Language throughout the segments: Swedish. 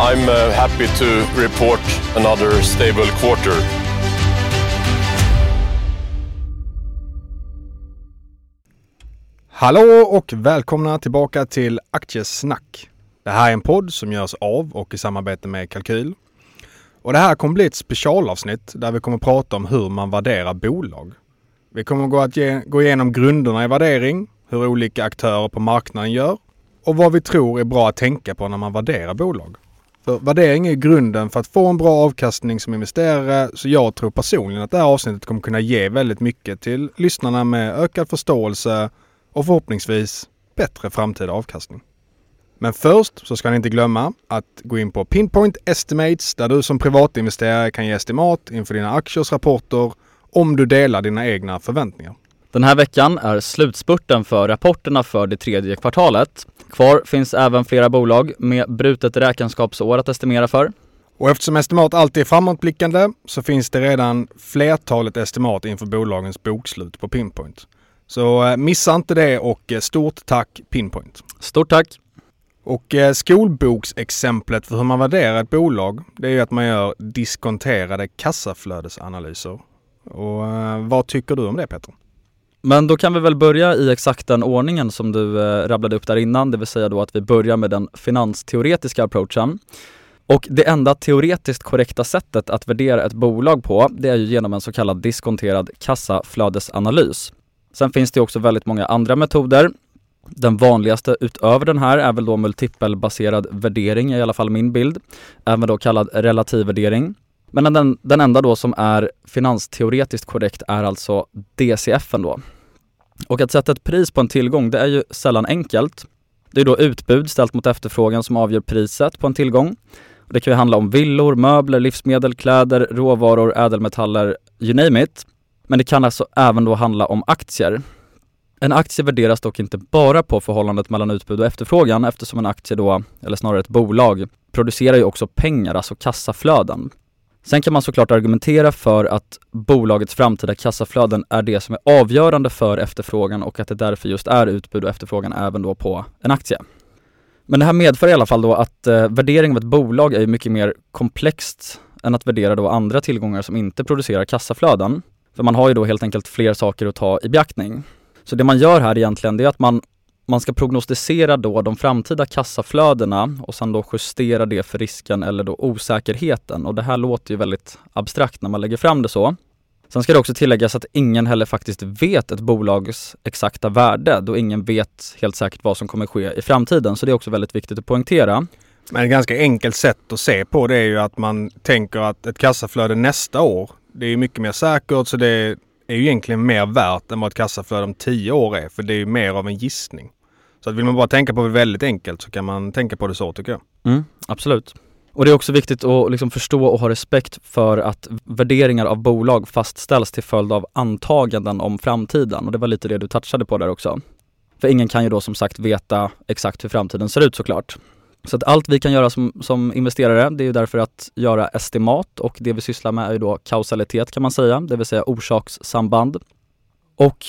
I'm uh, happy to report another stable quarter. Hallå och välkomna tillbaka till Aktiesnack. Det här är en podd som görs av och i samarbete med Kalkyl. Och det här kommer bli ett specialavsnitt där vi kommer prata om hur man värderar bolag. Vi kommer gå att ge, gå igenom grunderna i värdering, hur olika aktörer på marknaden gör och vad vi tror är bra att tänka på när man värderar bolag. För värdering är grunden för att få en bra avkastning som investerare så jag tror personligen att det här avsnittet kommer kunna ge väldigt mycket till lyssnarna med ökad förståelse och förhoppningsvis bättre framtida avkastning. Men först så ska ni inte glömma att gå in på Pinpoint Estimates där du som privatinvesterare kan ge estimat inför dina aktiers rapporter om du delar dina egna förväntningar. Den här veckan är slutspurten för rapporterna för det tredje kvartalet. Kvar finns även flera bolag med brutet räkenskapsår att estimera för. Och eftersom estimat alltid är framåtblickande så finns det redan flertalet estimat inför bolagens bokslut på Pinpoint. Så eh, missa inte det och eh, stort tack Pinpoint! Stort tack! Och eh, skolboksexemplet för hur man värderar ett bolag, det är ju att man gör diskonterade kassaflödesanalyser. Och vad tycker du om det Peter? Men då kan vi väl börja i exakt den ordningen som du eh, rabblade upp där innan, det vill säga då att vi börjar med den finansteoretiska approachen. Och det enda teoretiskt korrekta sättet att värdera ett bolag på, det är ju genom en så kallad diskonterad kassaflödesanalys. Sen finns det också väldigt många andra metoder. Den vanligaste utöver den här är väl då multipelbaserad värdering, i alla fall min bild. Även då kallad relativ värdering. Men den, den enda då som är finansteoretiskt korrekt är alltså DCF då. Och att sätta ett pris på en tillgång, det är ju sällan enkelt. Det är då utbud ställt mot efterfrågan som avgör priset på en tillgång. Det kan ju handla om villor, möbler, livsmedel, kläder, råvaror, ädelmetaller, you name it. Men det kan alltså även då handla om aktier. En aktie värderas dock inte bara på förhållandet mellan utbud och efterfrågan eftersom en aktie då, eller snarare ett bolag, producerar ju också pengar, alltså kassaflöden. Sen kan man såklart argumentera för att bolagets framtida kassaflöden är det som är avgörande för efterfrågan och att det därför just är utbud och efterfrågan även då på en aktie. Men det här medför i alla fall då att eh, värdering av ett bolag är mycket mer komplext än att värdera då andra tillgångar som inte producerar kassaflöden. För man har ju då helt enkelt fler saker att ta i beaktning. Så det man gör här egentligen det är att man, man ska prognostisera då de framtida kassaflödena och sen då justera det för risken eller då osäkerheten. Och det här låter ju väldigt abstrakt när man lägger fram det så. Sen ska det också tilläggas att ingen heller faktiskt vet ett bolags exakta värde då ingen vet helt säkert vad som kommer ske i framtiden. Så det är också väldigt viktigt att poängtera. Men ett ganska enkelt sätt att se på det är ju att man tänker att ett kassaflöde nästa år, det är mycket mer säkert så det är ju egentligen mer värt än vad ett kassaflöde om tio år är. För det är ju mer av en gissning. Så att vill man bara tänka på det väldigt enkelt så kan man tänka på det så tycker jag. Mm, absolut. Och det är också viktigt att liksom förstå och ha respekt för att värderingar av bolag fastställs till följd av antaganden om framtiden. Och det var lite det du touchade på där också. För ingen kan ju då som sagt veta exakt hur framtiden ser ut såklart. Så att allt vi kan göra som, som investerare, det är ju därför att göra estimat och det vi sysslar med är ju då kausalitet kan man säga, det vill säga orsakssamband. Och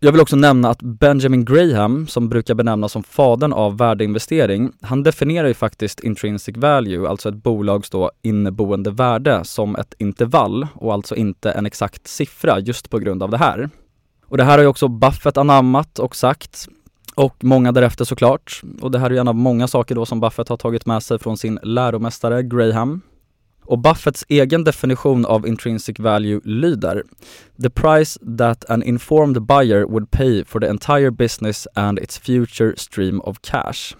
jag vill också nämna att Benjamin Graham, som brukar benämnas som fadern av värdeinvestering, han definierar ju faktiskt intrinsic value, alltså ett bolags då inneboende värde, som ett intervall och alltså inte en exakt siffra just på grund av det här. Och det här har ju också Buffett anammat och sagt och många därefter såklart. Och det här är en av många saker då som Buffett har tagit med sig från sin läromästare Graham. Och Buffetts egen definition av intrinsic value lyder The price that an informed buyer would pay for the entire business and its future stream of cash.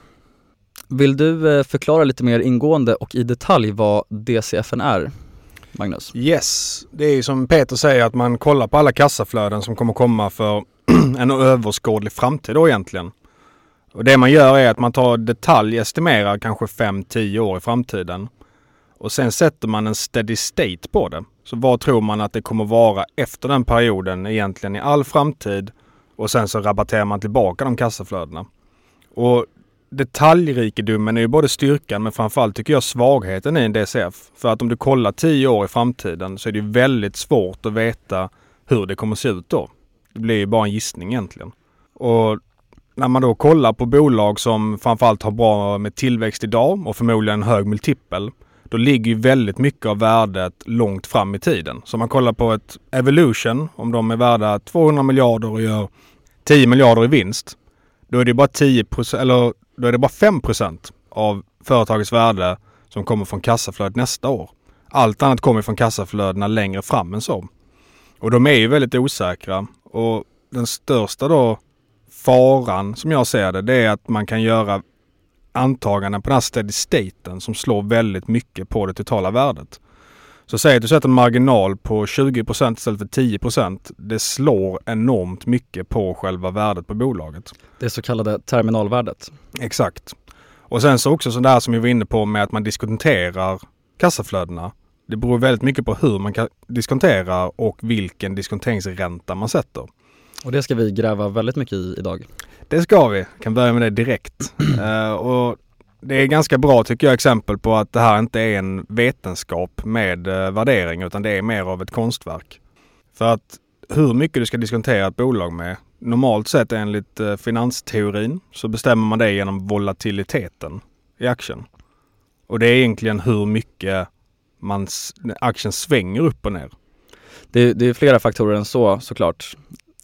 Vill du eh, förklara lite mer ingående och i detalj vad DCFN är, Magnus? Yes, det är ju som Peter säger att man kollar på alla kassaflöden som kommer komma för en överskådlig framtid då egentligen. Och det man gör är att man tar detalj, estimerar kanske 5-10 år i framtiden. Och sen sätter man en steady state på det. Så vad tror man att det kommer vara efter den perioden egentligen i all framtid? Och sen så rabatterar man tillbaka de kassaflödena. Och detaljrikedomen är ju både styrkan men framförallt tycker jag svagheten i en DCF. För att om du kollar 10 år i framtiden så är det väldigt svårt att veta hur det kommer se ut då. Det blir ju bara en gissning egentligen. Och när man då kollar på bolag som framförallt har bra med tillväxt idag och förmodligen en hög multipel. Då ligger ju väldigt mycket av värdet långt fram i tiden. Så om man kollar på ett Evolution, om de är värda 200 miljarder och gör 10 miljarder i vinst. Då är det bara 10 eller då är det bara 5% av företagets värde som kommer från kassaflödet nästa år. Allt annat kommer från kassaflödena längre fram än så. Och de är ju väldigt osäkra och den största då faran som jag ser det, det är att man kan göra antaganden på den här steady staten som slår väldigt mycket på det totala värdet. Så säg att du sätter en marginal på 20 istället för 10% Det slår enormt mycket på själva värdet på bolaget. Det så kallade terminalvärdet. Exakt. Och sen så också sådär som vi var inne på med att man diskonterar kassaflödena. Det beror väldigt mycket på hur man diskonterar och vilken diskonteringsränta man sätter. Och det ska vi gräva väldigt mycket i idag. Det ska vi. Kan börja med det direkt. uh, och det är ganska bra tycker jag exempel på att det här inte är en vetenskap med uh, värdering utan det är mer av ett konstverk. För att hur mycket du ska diskontera ett bolag med normalt sett enligt uh, finansteorin så bestämmer man det genom volatiliteten i aktien. Och det är egentligen hur mycket man, aktien svänger upp och ner. Det, det är flera faktorer än så såklart.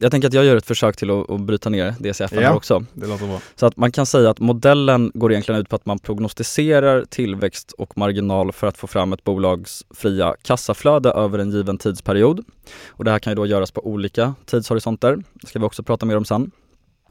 Jag tänker att jag gör ett försök till att, att bryta ner DCF ja, också. Det låter bra. Så att man kan säga att modellen går egentligen ut på att man prognostiserar tillväxt och marginal för att få fram ett bolags fria kassaflöde över en given tidsperiod. Och det här kan ju då göras på olika tidshorisonter. Det ska vi också prata mer om sen.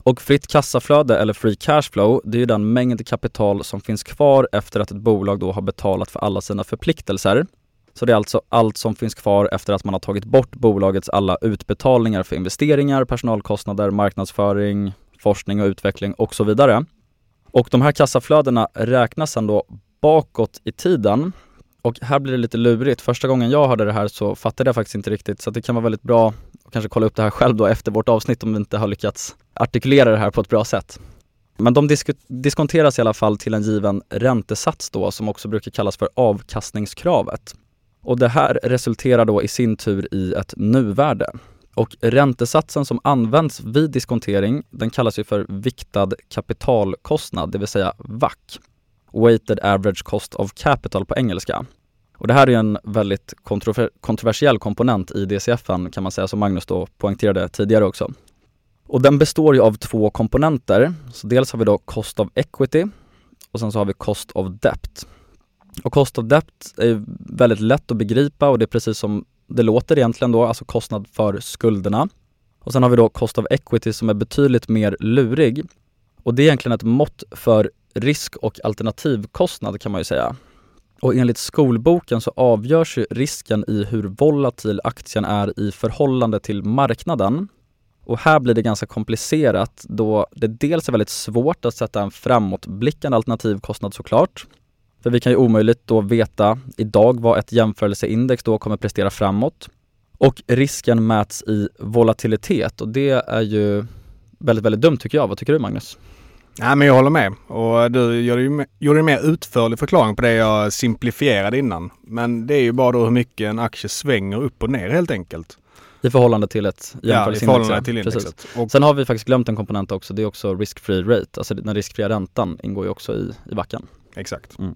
Och fritt kassaflöde eller free cashflow, det är ju den mängd kapital som finns kvar efter att ett bolag då har betalat för alla sina förpliktelser. Så det är alltså allt som finns kvar efter att man har tagit bort bolagets alla utbetalningar för investeringar, personalkostnader, marknadsföring, forskning och utveckling och så vidare. Och de här kassaflödena räknas sedan då bakåt i tiden. Och här blir det lite lurigt. Första gången jag hörde det här så fattade jag faktiskt inte riktigt så det kan vara väldigt bra och kanske kolla upp det här själv då efter vårt avsnitt om vi inte har lyckats artikulera det här på ett bra sätt. Men de disk diskonteras i alla fall till en given räntesats då som också brukar kallas för avkastningskravet. Och det här resulterar då i sin tur i ett nuvärde. Och räntesatsen som används vid diskontering, den kallas ju för viktad kapitalkostnad, det vill säga VAC. Weighted Average Cost of Capital på engelska. Och det här är en väldigt kontrover kontroversiell komponent i DCF kan man säga, som Magnus då poängterade tidigare också. Och den består ju av två komponenter. Så dels har vi då Cost of Equity och sen så har vi Cost of Debt. Och cost of debt är väldigt lätt att begripa och det är precis som det låter egentligen då, alltså kostnad för skulderna. Och sen har vi då cost of equity som är betydligt mer lurig. Och det är egentligen ett mått för risk och alternativkostnad kan man ju säga. Och enligt skolboken så avgörs ju risken i hur volatil aktien är i förhållande till marknaden. Och här blir det ganska komplicerat då det dels är väldigt svårt att sätta en framåtblickande alternativkostnad såklart. För vi kan ju omöjligt då veta idag vad ett jämförelseindex då kommer prestera framåt. Och risken mäts i volatilitet och det är ju väldigt, väldigt dumt tycker jag. Vad tycker du Magnus? Nej men jag håller med och du gjorde ju mer utförlig förklaring på det jag simplifierade innan. Men det är ju bara då hur mycket en aktie svänger upp och ner helt enkelt. I förhållande till ett jämförelseindex. Ja, i förhållande till indexet. Och Sen har vi faktiskt glömt en komponent också, det är också risk-free rate. Alltså den riskfria räntan ingår ju också i, i backen. Exakt. Mm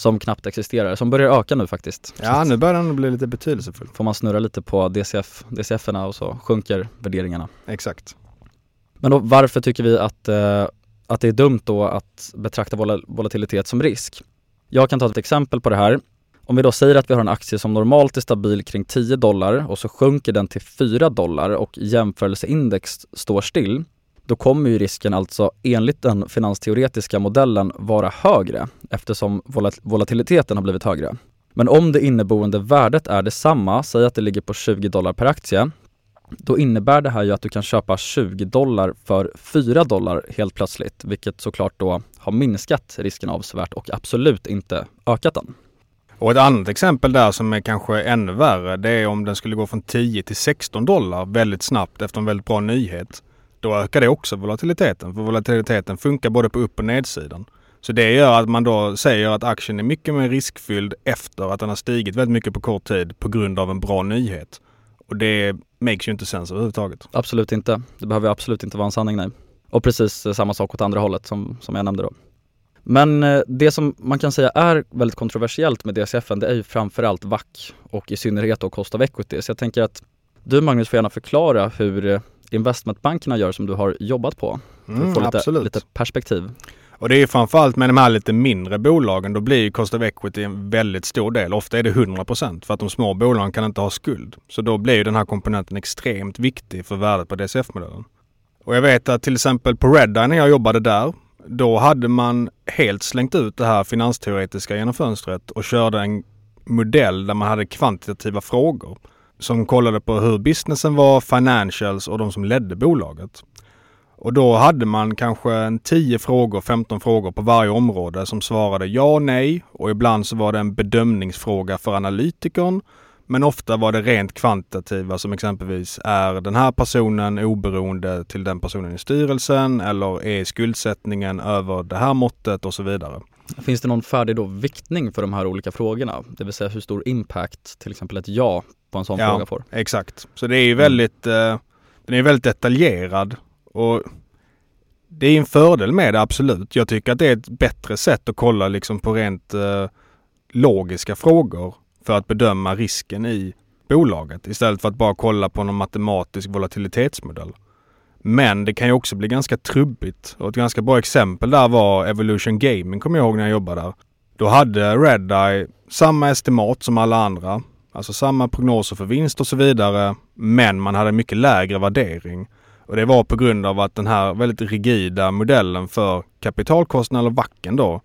som knappt existerar, som börjar öka nu faktiskt. Ja, nu börjar den bli lite betydelsefull. Får man snurra lite på DCF, DCF-erna och så sjunker värderingarna. Exakt. Men då, varför tycker vi att, eh, att det är dumt då att betrakta vol volatilitet som risk? Jag kan ta ett exempel på det här. Om vi då säger att vi har en aktie som normalt är stabil kring 10 dollar och så sjunker den till 4 dollar och jämförelseindex står still, då kommer ju risken alltså enligt den finansteoretiska modellen vara högre eftersom volatiliteten har blivit högre. Men om det inneboende värdet är detsamma, säg att det ligger på 20 dollar per aktie, då innebär det här ju att du kan köpa 20 dollar för 4 dollar helt plötsligt, vilket såklart då har minskat risken avsevärt och absolut inte ökat den. Och ett annat exempel där som är kanske ännu värre, det är om den skulle gå från 10 till 16 dollar väldigt snabbt efter en väldigt bra nyhet. Då ökar det också volatiliteten, för volatiliteten funkar både på upp och nedsidan. Så det gör att man då säger att aktien är mycket mer riskfylld efter att den har stigit väldigt mycket på kort tid på grund av en bra nyhet. Och det makes ju inte sens överhuvudtaget. Absolut inte. Det behöver absolut inte vara en sanning nej. Och precis samma sak åt andra hållet som, som jag nämnde då. Men eh, det som man kan säga är väldigt kontroversiellt med DCFen det är ju framförallt VAC och i synnerhet då Cost of Equity. Så jag tänker att du Magnus får gärna förklara hur eh, investmentbankerna gör som du har jobbat på. För att Mm, få lite, absolut. lite perspektiv. Och det är framförallt med de här lite mindre bolagen, då blir ju cost of equity en väldigt stor del. Ofta är det 100% för att de små bolagen kan inte ha skuld. Så då blir ju den här komponenten extremt viktig för värdet på DCF-modellen. Och jag vet att till exempel på Redeye när jag jobbade där, då hade man helt slängt ut det här finansteoretiska genom fönstret och körde en modell där man hade kvantitativa frågor som kollade på hur businessen var, financials och de som ledde bolaget. Och då hade man kanske en 10 frågor, 15 frågor på varje område som svarade ja, nej och ibland så var det en bedömningsfråga för analytikern. Men ofta var det rent kvantitativa som exempelvis är den här personen oberoende till den personen i styrelsen eller är skuldsättningen över det här måttet och så vidare. Finns det någon färdig då viktning för de här olika frågorna? Det vill säga hur stor impact till exempel ett ja på en sån Ja. fråga får? Exakt. Så det är ju väldigt, eh, den är väldigt detaljerad och det är en fördel med det absolut. Jag tycker att det är ett bättre sätt att kolla liksom på rent eh, logiska frågor för att bedöma risken i bolaget istället för att bara kolla på någon matematisk volatilitetsmodell. Men det kan ju också bli ganska trubbigt och ett ganska bra exempel där var Evolution Gaming kommer jag ihåg när jag jobbade där. Då hade Redeye samma estimat som alla andra, alltså samma prognoser för vinst och så vidare, men man hade mycket lägre värdering. Och det var på grund av att den här väldigt rigida modellen för kapitalkostnad eller vacken då,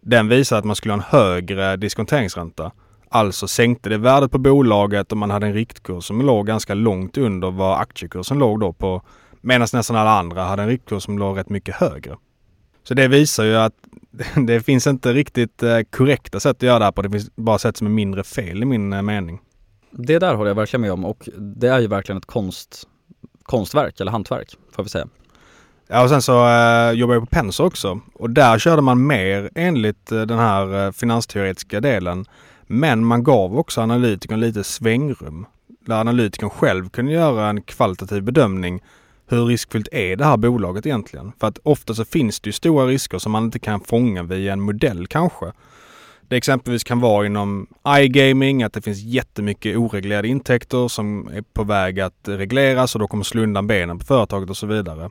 den visade att man skulle ha en högre diskonteringsränta. Alltså sänkte det värdet på bolaget och man hade en riktkurs som låg ganska långt under vad aktiekursen låg då på. Medan nästan alla andra hade en riktkurs som låg rätt mycket högre. Så det visar ju att det finns inte riktigt eh, korrekta sätt att göra det här på. Det finns bara sätt som är mindre fel i min eh, mening. Det där håller jag verkligen med om och det är ju verkligen ett konst, konstverk eller hantverk får vi säga. Ja och sen så eh, jobbar jag på Penser också och där körde man mer enligt eh, den här eh, finansteoretiska delen. Men man gav också analytikern lite svängrum. Där analytikern själv kunde göra en kvalitativ bedömning. Hur riskfyllt är det här bolaget egentligen? För att ofta så finns det ju stora risker som man inte kan fånga via en modell kanske. Det exempelvis kan vara inom iGaming att det finns jättemycket oreglerade intäkter som är på väg att regleras och då kommer slå undan benen på företaget och så vidare.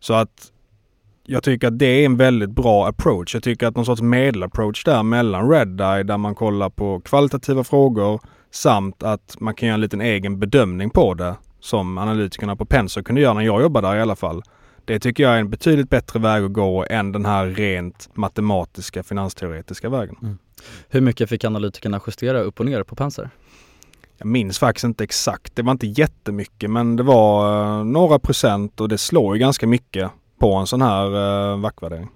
Så att jag tycker att det är en väldigt bra approach. Jag tycker att någon sorts medelapproach där mellan Redeye där man kollar på kvalitativa frågor samt att man kan göra en liten egen bedömning på det som analytikerna på Penser kunde göra när jag jobbade där i alla fall. Det tycker jag är en betydligt bättre väg att gå än den här rent matematiska finansteoretiska vägen. Hur mycket fick analytikerna justera upp och ner på Penser? Jag minns faktiskt inte exakt. Det var inte jättemycket men det var eh, några procent och det slår ju ganska mycket på en sån här uh, vackvärdering.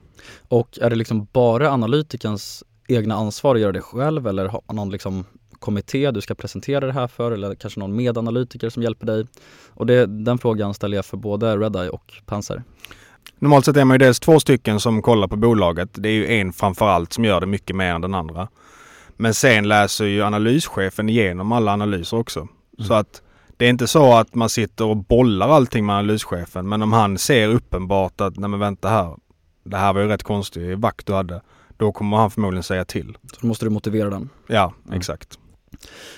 Och är det liksom bara analytikerns egna ansvar att göra det själv eller har man någon liksom kommitté du ska presentera det här för eller kanske någon medanalytiker som hjälper dig? Och det, den frågan ställer jag för både Redeye och Penser. Normalt sett är man ju dels två stycken som kollar på bolaget. Det är ju en framförallt som gör det mycket mer än den andra. Men sen läser ju analyschefen igenom alla analyser också. Så att det är inte så att man sitter och bollar allting med analyschefen. Men om han ser uppenbart att, nej men vänta här. Det här var ju rätt konstig vakt du hade. Då kommer han förmodligen säga till. Så då måste du motivera den. Ja, Mm. exakt.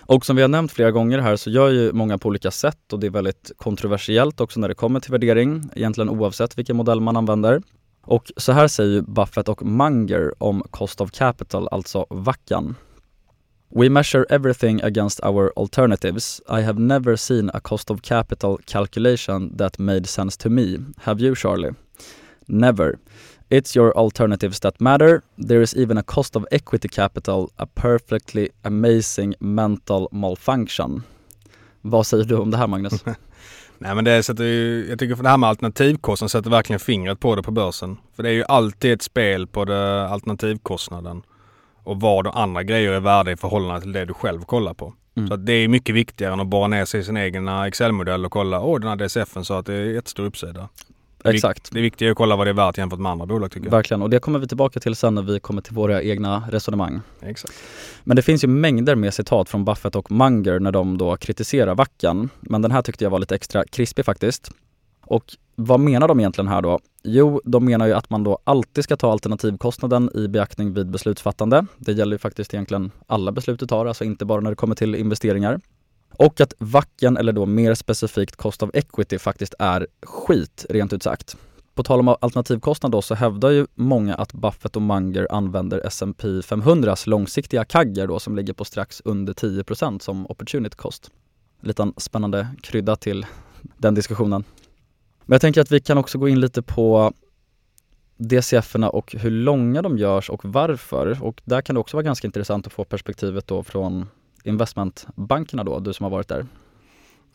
Och som vi har nämnt flera gånger här så gör ju många på olika sätt och det är väldigt kontroversiellt också när det kommer till värdering, egentligen oavsett vilken modell man använder. Och så här säger Buffett och Munger om Cost of Capital, alltså vackan. We measure everything against our alternatives. I have never seen a cost of capital calculation that made sense to me. Have you, Charlie? Never. It's your alternatives that matter. There is even a cost of equity capital, a perfectly amazing mental malfunction. Vad säger du om det här Magnus? Nej men det sätter ju, jag tycker för det här med alternativkostnaden sätter verkligen fingret på det på börsen. För det är ju alltid ett spel på det, alternativkostnaden och vad de andra grejer är värda i förhållande till det du själv kollar på. Mm. Så det är mycket viktigare än att bara ner sig i sin egen Excel-modell och kolla, åh den här DCFen sa att det är jättestor uppsida. Exakt. Det är viktigare att kolla vad det är värt jämfört med andra bolag tycker jag. Verkligen, och det kommer vi tillbaka till sen när vi kommer till våra egna resonemang. Exakt. Men det finns ju mängder med citat från Buffett och Munger när de då kritiserar Vackan. Men den här tyckte jag var lite extra krispig faktiskt. Och vad menar de egentligen här då? Jo, de menar ju att man då alltid ska ta alternativkostnaden i beaktning vid beslutsfattande. Det gäller ju faktiskt egentligen alla beslut du tar, alltså inte bara när det kommer till investeringar. Och att vacken, eller då mer specifikt cost of equity, faktiskt är skit, rent ut sagt. På tal om alternativkostnad då så hävdar ju många att Buffett och Munger använder S&P 500s långsiktiga kaggar då som ligger på strax under 10% som opportunity cost. Liten spännande krydda till den diskussionen. Men jag tänker att vi kan också gå in lite på DCF-erna och hur långa de görs och varför. Och där kan det också vara ganska intressant att få perspektivet då från investmentbankerna då, du som har varit där.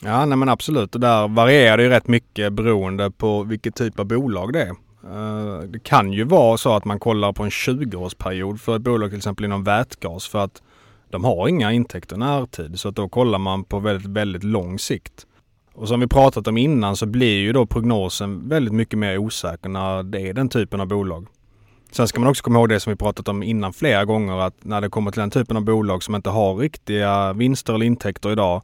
Ja, nej men absolut. Det där varierar det ju rätt mycket beroende på vilket typ av bolag det är. Eh, det kan ju vara så att man kollar på en 20-årsperiod för ett bolag till exempel inom vätgas för att de har inga intäkter närtid så att då kollar man på väldigt, väldigt lång sikt. Och som vi pratat om innan så blir ju då prognosen väldigt mycket mer osäker när det är den typen av bolag. Sen ska man också komma ihåg det som vi pratat om innan flera gånger att när det kommer till den typen av bolag som inte har riktiga vinster eller intäkter idag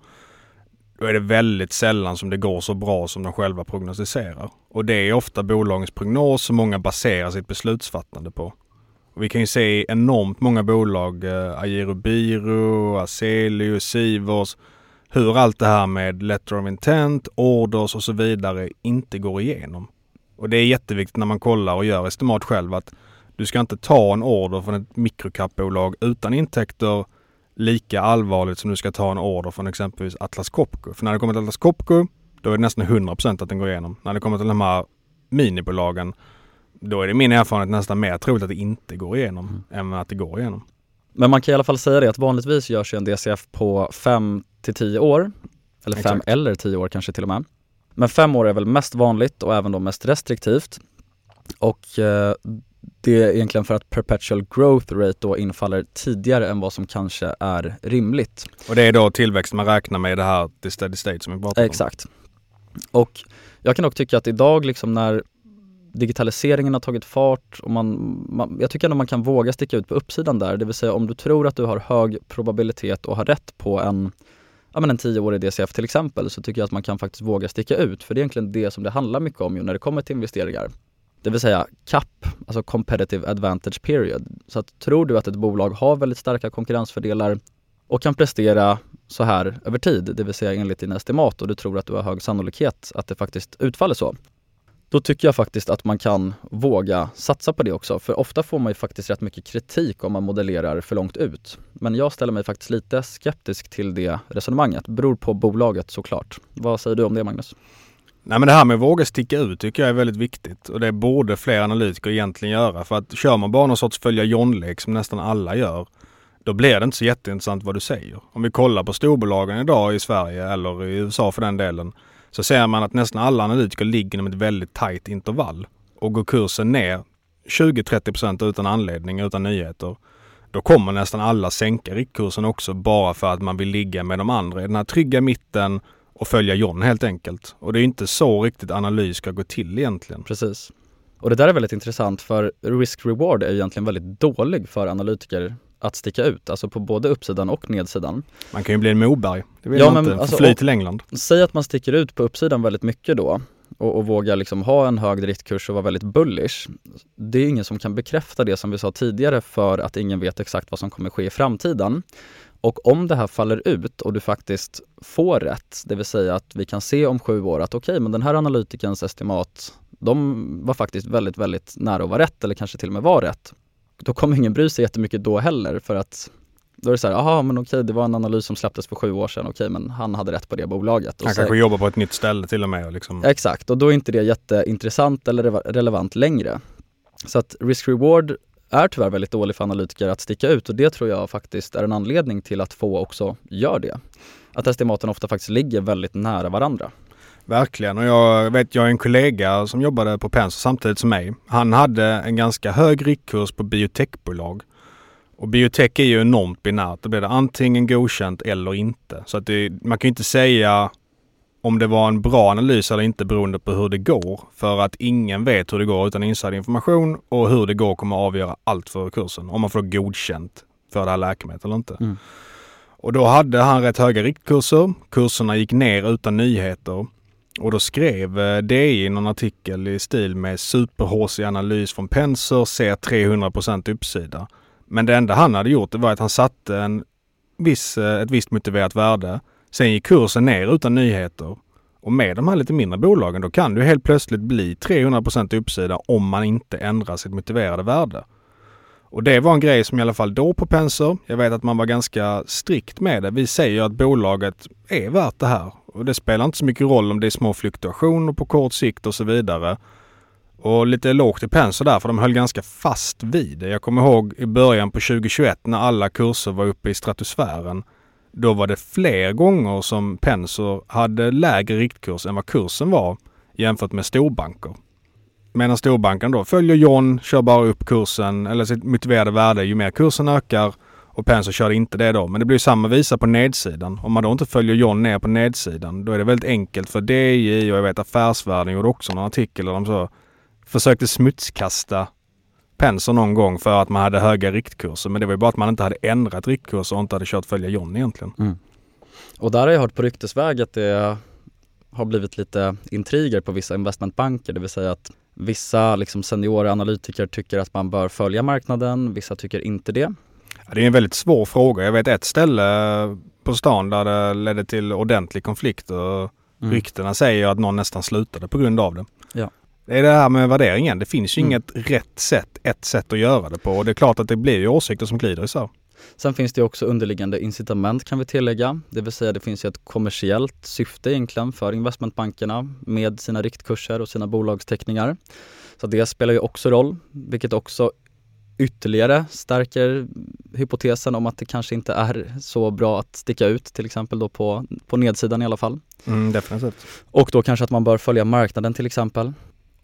då är det väldigt sällan som det går så bra som de själva prognostiserar. Och det är ofta bolagens prognos som många baserar sitt beslutsfattande på. Och vi kan ju se enormt många bolag, eh, Agiro Biro, Azelius, Sivers, hur allt det här med letter of intent, orders och så vidare inte går igenom. Och det är jätteviktigt när man kollar och gör estimat själv att du ska inte ta en order från ett mikrocapbolag utan intäkter lika allvarligt som du ska ta en order från exempelvis Atlas Copco. För när det kommer till Atlas Copco, då är det nästan 100% att den går igenom. När det kommer till de här minibolagen, då är det min erfarenhet nästan mer troligt att det inte går igenom mm. än att det går igenom. Men man kan i alla fall säga det att vanligtvis görs ju en DCF på 5 till 10 år. Eller 5 eller 10 år kanske till och med. Men 5 år är väl mest vanligt och även då mest restriktivt. Och eh, det är egentligen för att perpetual growth rate då infaller tidigare än vad som kanske är rimligt. Och det är då tillväxt man räknar med i det här the steady state som vi pratade om? Exakt. Och jag kan dock tycka att idag liksom när digitaliseringen har tagit fart och man, man, jag tycker ändå man kan våga sticka ut på uppsidan där. Det vill säga om du tror att du har hög probabilitet och har rätt på en ja men en tioårig DCF till exempel så tycker jag att man kan faktiskt våga sticka ut för det är egentligen det som det handlar mycket om ju när det kommer till investeringar. Det vill säga CAP, alltså Competitive Advantage Period. Så att tror du att ett bolag har väldigt starka konkurrensfördelar och kan prestera så här över tid, det vill säga enligt dina estimat och du tror att du har hög sannolikhet att det faktiskt utfaller så, då tycker jag faktiskt att man kan våga satsa på det också. För ofta får man ju faktiskt rätt mycket kritik om man modellerar för långt ut. Men jag ställer mig faktiskt lite skeptisk till det resonemanget. Beror på bolaget såklart. Vad säger du om det Magnus? Nej men det här med att våga sticka ut tycker jag är väldigt viktigt och det borde fler analytiker egentligen göra. För att kör man bara någon sorts följa John-lek som nästan alla gör, då blir det inte så jätteintressant vad du säger. Om vi kollar på storbolagen idag i Sverige eller i USA för den delen, så ser man att nästan alla analytiker ligger inom ett väldigt tajt intervall. Och går kursen ner 20-30% utan anledning, utan nyheter, då kommer nästan alla sänka riktkursen också bara för att man vill ligga med de andra i den här trygga mitten och följa John helt enkelt. Och det är inte så riktigt analys ska gå till egentligen. Precis. Och det där är väldigt intressant för risk-reward är egentligen väldigt dålig för analytiker att sticka ut, alltså på både uppsidan och nedsidan. Man kan ju bli en Moberg, det vill ja, man inte, alltså, fly till England. Säg att man sticker ut på uppsidan väldigt mycket då och, och vågar liksom ha en hög driftkurs och vara väldigt bullish. Det är ingen som kan bekräfta det som vi sa tidigare för att ingen vet exakt vad som kommer ske i framtiden. Och om det här faller ut och du faktiskt får rätt, det vill säga att vi kan se om sju år att okej, okay, men den här analytikens estimat, de var faktiskt väldigt, väldigt nära att vara rätt eller kanske till och med var rätt. Då kommer ingen bry sig jättemycket då heller för att då är det så här, jaha men okej det var en analys som släpptes för sju år sedan, okej men han hade rätt på det bolaget. han kanske jobbar på ett nytt ställe till och med. Liksom. Exakt, och då är inte det jätteintressant eller relevant längre. Så att risk-reward är tyvärr väldigt dålig för analytiker att sticka ut och det tror jag faktiskt är en anledning till att få också gör det. Att estimaten ofta faktiskt ligger väldigt nära varandra. Verkligen och jag vet, jag har en kollega som jobbade på Penser samtidigt som mig. Han hade en ganska hög riktkurs på biotechbolag. Och biotech är ju enormt binärt. Då blir det antingen godkänt eller inte. Så att det, man kan ju inte säga om det var en bra analys eller inte beroende på hur det går. För att ingen vet hur det går utan insiderinformation och hur det går kommer att avgöra allt för kursen. Om man får godkänt för det här läkemedlet eller inte. Mm. Och då hade han rätt höga riktkurser. Kurserna gick ner utan nyheter. Och då skrev eh, DI någon artikel i stil med super-HC-analys från Penser ser 300% uppsida. Men det enda han hade gjort det var att han satte en viss, eh, ett visst motiverat värde Sen gick kursen ner utan nyheter. Och med de här lite mindre bolagen då kan det helt plötsligt bli 300% uppsida om man inte ändrar sitt motiverade värde. Och det var en grej som i alla fall då på Penser, jag vet att man var ganska strikt med det. Vi säger att bolaget är värt det här. Och det spelar inte så mycket roll om det är små fluktuationer på kort sikt och så vidare. Och lite lågt i Penser där för de höll ganska fast vid det. Jag kommer ihåg i början på 2021 när alla kurser var uppe i stratosfären. Då var det fler gånger som Penser hade lägre riktkurs än vad kursen var jämfört med storbanker. Medan storbanken då följer John, kör bara upp kursen eller sitt motiverade värde ju mer kursen ökar och Penser kör inte det då. Men det blir samma visa på nedsidan. Om man då inte följer John ner på nedsidan då är det väldigt enkelt för DI och jag vet Affärsvärlden gjorde också någon artikel där de så försökte smutskasta Penser någon gång för att man hade höga riktkurser. Men det var ju bara att man inte hade ändrat riktkurser och inte hade kört följa John egentligen. Mm. Och där har jag hört på ryktesväg att det har blivit lite intriger på vissa investmentbanker, det vill säga att vissa liksom seniora analytiker tycker att man bör följa marknaden, vissa tycker inte det. Ja, det är en väldigt svår fråga. Jag vet ett ställe på stan där det ledde till ordentlig konflikt och mm. ryktena säger att någon nästan slutade på grund av det. Ja. Det är det här med värderingen. Det finns ju mm. inget rätt sätt, ett sätt att göra det på. Och det är klart att det blir ju åsikter som glider isär. Sen finns det också underliggande incitament kan vi tillägga. Det vill säga det finns ju ett kommersiellt syfte egentligen för investmentbankerna med sina riktkurser och sina bolagsteckningar. Så det spelar ju också roll, vilket också ytterligare stärker hypotesen om att det kanske inte är så bra att sticka ut, till exempel då på, på nedsidan i alla fall. Mm, definitivt. Och då kanske att man bör följa marknaden till exempel.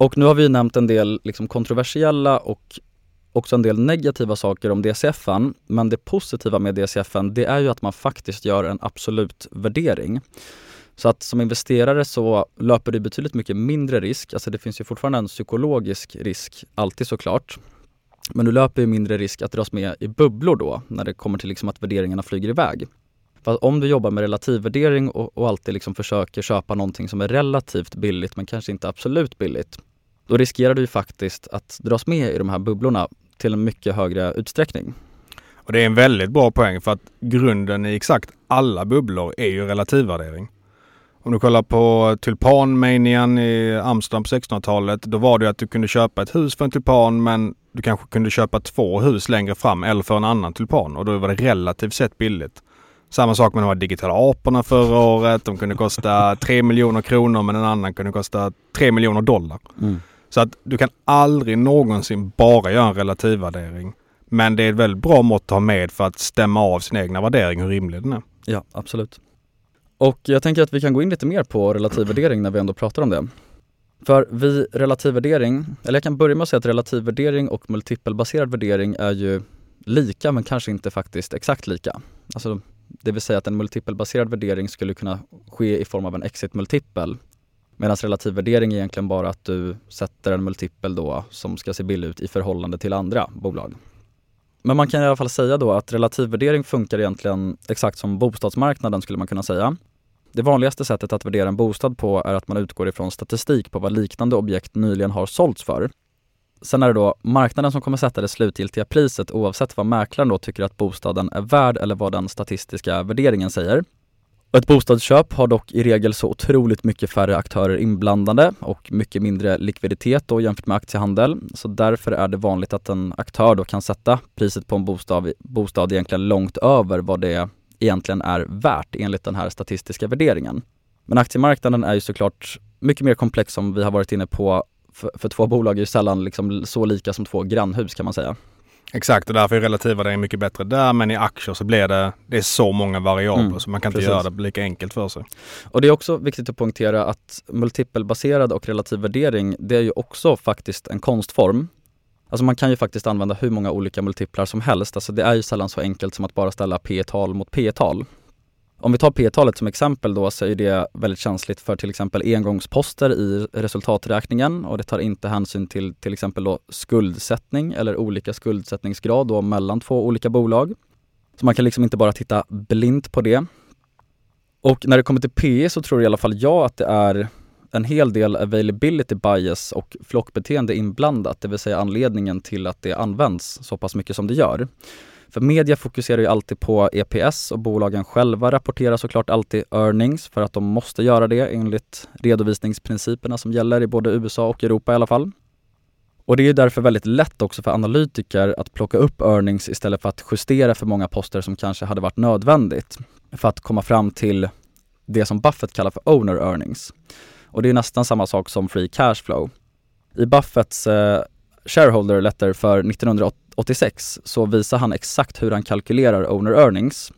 Och nu har vi nämnt en del liksom kontroversiella och också en del negativa saker om DCFen. Men det positiva med DCFen det är ju att man faktiskt gör en absolut värdering. Så att som investerare så löper du betydligt mycket mindre risk. Alltså det finns ju fortfarande en psykologisk risk, alltid såklart. Men du löper ju mindre risk att dras med i bubblor då, när det kommer till liksom att värderingarna flyger iväg. För om du jobbar med relativvärdering och, och alltid liksom försöker köpa någonting som är relativt billigt men kanske inte absolut billigt, då riskerar du faktiskt att dras med i de här bubblorna till en mycket högre utsträckning. Och det är en väldigt bra poäng för att grunden i exakt alla bubblor är ju relativvärdering. Om du kollar på tulpanmanian i Amsterdam på 1600-talet, då var det att du kunde köpa ett hus för en tulpan men du kanske kunde köpa två hus längre fram eller för en annan tulpan och då var det relativt sett billigt. Samma sak med de här digitala aporna förra året. De kunde kosta 3 miljoner kronor men en annan kunde kosta 3 miljoner dollar. Mm. Så att du kan aldrig någonsin bara göra en relativvärdering. Men det är ett väldigt bra mått att ha med för att stämma av sin egna värdering, hur rimlig den är. Ja, absolut. Och jag tänker att vi kan gå in lite mer på relativvärdering när vi ändå pratar om det. För vid relativvärdering, eller jag kan börja med att säga att relativvärdering och multipelbaserad värdering är ju lika men kanske inte faktiskt exakt lika. Alltså, det vill säga att en multipelbaserad värdering skulle kunna ske i form av en exit-multipel Medan relativvärdering är egentligen bara att du sätter en multipel då som ska se billig ut i förhållande till andra bolag. Men man kan i alla fall säga då att relativvärdering funkar egentligen exakt som bostadsmarknaden skulle man kunna säga. Det vanligaste sättet att värdera en bostad på är att man utgår ifrån statistik på vad liknande objekt nyligen har sålts för. Sen är det då marknaden som kommer sätta det slutgiltiga priset oavsett vad mäklaren då tycker att bostaden är värd eller vad den statistiska värderingen säger. Ett bostadsköp har dock i regel så otroligt mycket färre aktörer inblandade och mycket mindre likviditet då jämfört med aktiehandel. Så därför är det vanligt att en aktör då kan sätta priset på en bostad, bostad egentligen långt över vad det egentligen är värt enligt den här statistiska värderingen. Men aktiemarknaden är ju såklart mycket mer komplex som vi har varit inne på. För, för två bolag är ju sällan liksom så lika som två grannhus kan man säga. Exakt och därför är relativvärdering mycket bättre där men i aktier så blir det, det är så många variabler mm, så man kan inte precis. göra det lika enkelt för sig. Och det är också viktigt att poängtera att multipelbaserad och relativ värdering det är ju också faktiskt en konstform. Alltså man kan ju faktiskt använda hur många olika multiplar som helst. Alltså det är ju sällan så enkelt som att bara ställa P tal mot P tal. Om vi tar P-talet som exempel då så är det väldigt känsligt för till exempel engångsposter i resultaträkningen och det tar inte hänsyn till till exempel då skuldsättning eller olika skuldsättningsgrad då mellan två olika bolag. Så man kan liksom inte bara titta blint på det. Och när det kommer till PE så tror i alla fall jag att det är en hel del availability bias och flockbeteende inblandat, det vill säga anledningen till att det används så pass mycket som det gör. För media fokuserar ju alltid på EPS och bolagen själva rapporterar såklart alltid earnings för att de måste göra det enligt redovisningsprinciperna som gäller i både USA och Europa i alla fall. Och det är därför väldigt lätt också för analytiker att plocka upp earnings istället för att justera för många poster som kanske hade varit nödvändigt för att komma fram till det som Buffett kallar för owner earnings. Och det är nästan samma sak som free cash flow. I Buffetts eh, shareholder letter för 1986 så visar han exakt hur han kalkylerar owner earnings.